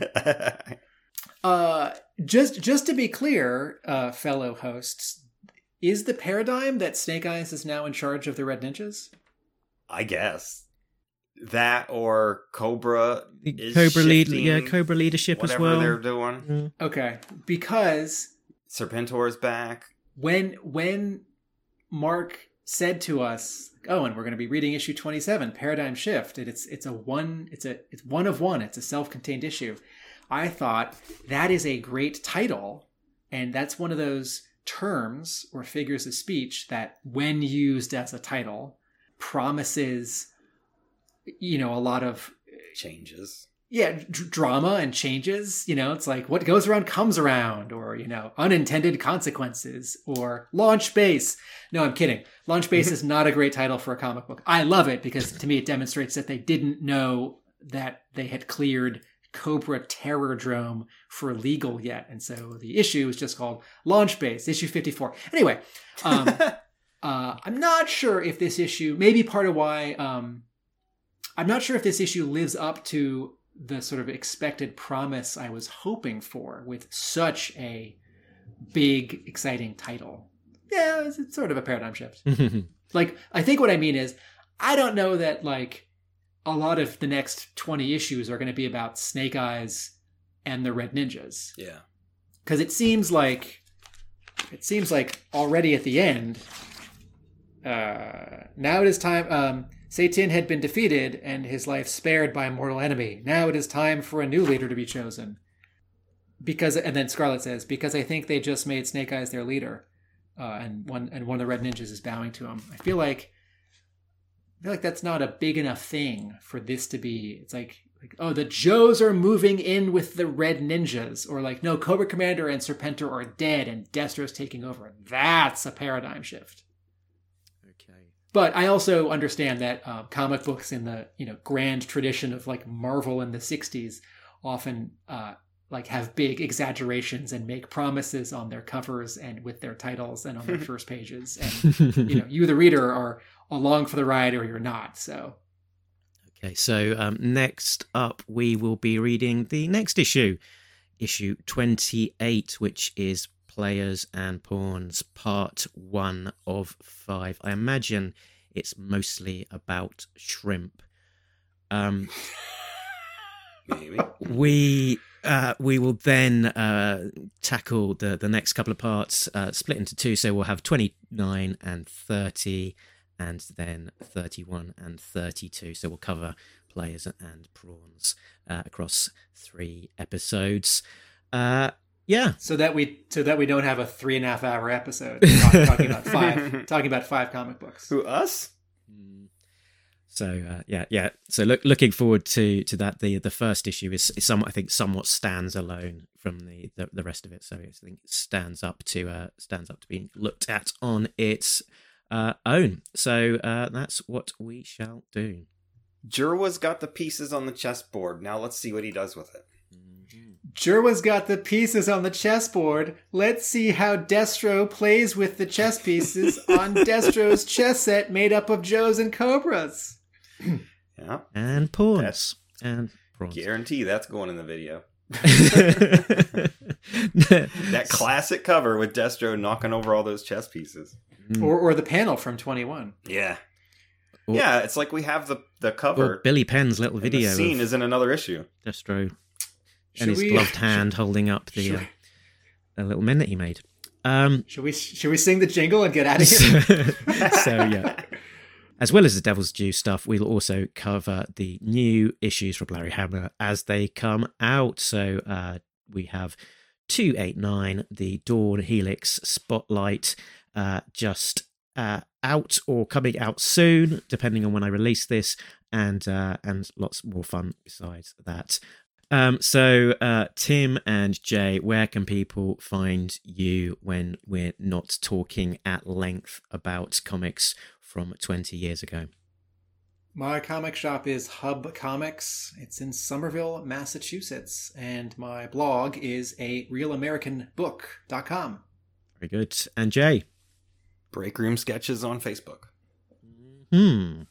Uh, just just to be clear, uh, fellow hosts, is the paradigm that Snake Eyes is now in charge of the Red Ninjas?
I guess that or Cobra is
Cobra lead, yeah, Cobra leadership as
whatever
well.
they're doing.
Mm.
Okay, because
Serpentor's back.
when when Mark said to us, "Oh, and we're going to be reading issue 27, Paradigm Shift," and it's it's a one it's a it's one of one, it's a self-contained issue. I thought that is a great title, and that's one of those terms or figures of speech that, when used as a title, promises, you know, a lot of
Changes.
yeah d- drama and changes you know it's like what goes around comes around or you know unintended consequences or launch base. No i'm kidding. Launch base is not a great title for a comic book. I love it because to me it demonstrates that they didn't know that they had cleared cobra terrordrome for legal yet. And so the issue is just called launch base issue 54 anyway um, uh, i'm not sure if this issue maybe part of why um, I'm not sure if this issue lives up to the sort of expected promise I was hoping for with such a big, exciting title. Yeah, it's, it's sort of a paradigm shift. like, I think what I mean is, I don't know that, like, a lot of the next 20 issues are going to be about Snake Eyes and the Red Ninjas.
Yeah.
Because it seems like, it seems like already at the end, uh, now it is time. Um, Sei Tin had been defeated and his life spared by a mortal enemy. Now it is time for a new leader to be chosen. Because, and then Scarlett says, because I think they just made Snake Eyes their leader, uh, and one and one of the Red Ninjas is bowing to him. I feel like, I feel like that's not a big enough thing for this to be. It's like, like oh, the Joes are moving in with the Red Ninjas, or like, no, Cobra Commander and Serpentor are dead and Destro's taking over. That's a paradigm shift.
Okay.
But I also understand that uh, comic books in the you know grand tradition of like Marvel in the '60s often uh, like have big exaggerations and make promises on their covers and with their titles and on their first pages. And you know, you the reader are along for the ride or you're not. So
Okay, so um, next up, we will be reading the next issue, issue 28, which is Players and Pawns, part one of five. I imagine it's mostly about shrimp. Um,
Maybe.
we uh, we will then uh, tackle the the next couple of parts, uh, split into two. So we'll have twenty nine and thirty, and then thirty one and thirty two. So we'll cover players and prawns uh, across three episodes. Yeah.
So that we so that we don't have a three and a half hour episode talking, talking about five talking about five comic books.
Who us?
So uh, yeah, yeah. So look, looking forward to to that. The the first issue is, is some I think somewhat stands alone from the, the, the rest of it. So I think it stands up to uh, stands up to being looked at on its uh, own. So uh, that's what we shall do.
Jerwa's got the pieces on the chessboard. Now let's see what he does with it.
Jerwa's got the pieces on the chessboard. Let's see how Destro plays with the chess pieces on Destro's chess set made up of Joes and Cobras.
Yeah.
And pawns and prawns.
Guarantee that's going in the video. that classic cover with Destro knocking over all those chess pieces. Mm.
Or or the panel from 21.
Yeah.
Or-
yeah, it's like we have the the
Or
cover.
Billy Penn's little
and the
video
scene
of
is in another issue.
Destro
Should
and his
we-
gloved hand holding up the uh, a little men that he made. Um,
Should we should we sing the jingle and get out of here?
so yeah. As well as the Devil's Due stuff, we'll also cover the new issues from Larry Hama as they come out. So uh, we have 289, the Dawn Helix Spotlight, uh, just uh, out or coming out soon, depending on when I release this, and uh, and lots more fun besides that. Um, so, uh, Tim and Jay, where can people find you when we're not talking at length about comics from 20 years ago?
My comic shop is Hub Comics. It's in Somerville, Massachusetts, and my blog is a realamericanbook.com.
Very good. And Jay?
Break Room Sketches on Facebook.
Hmm.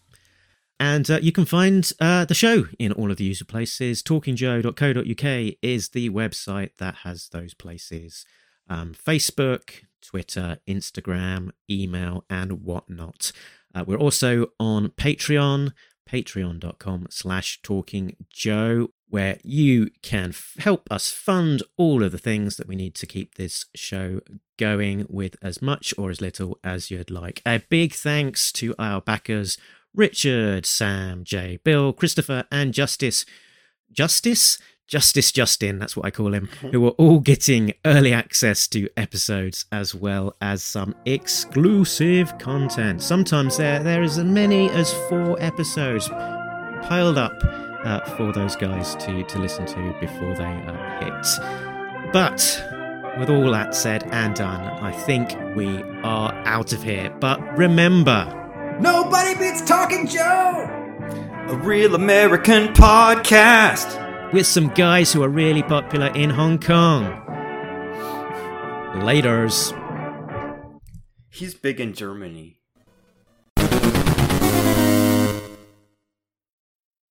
And uh, you can find uh, the show in all of the usual places. TalkingJoe.co.uk is the website that has those places um, Facebook, Twitter, Instagram, email, and whatnot. Uh, we're also on Patreon, patreon.com slash talking joe where you can f- help us fund all of the things that we need to keep this show going with as much or as little as you'd like a big thanks to our backers richard sam jay bill christopher and justice justice? Justice justin that's what i call him who are all getting early access to episodes as well as some exclusive content. Sometimes there there is as many as four episodes piled up uh, for those guys to to listen to before they uh, hit. But with all that said and done i think we are out of here. But remember
Nobody beats Talking Joe!
A real American podcast.
with some guys who are really popular in hong kong laters
He's big in Germany.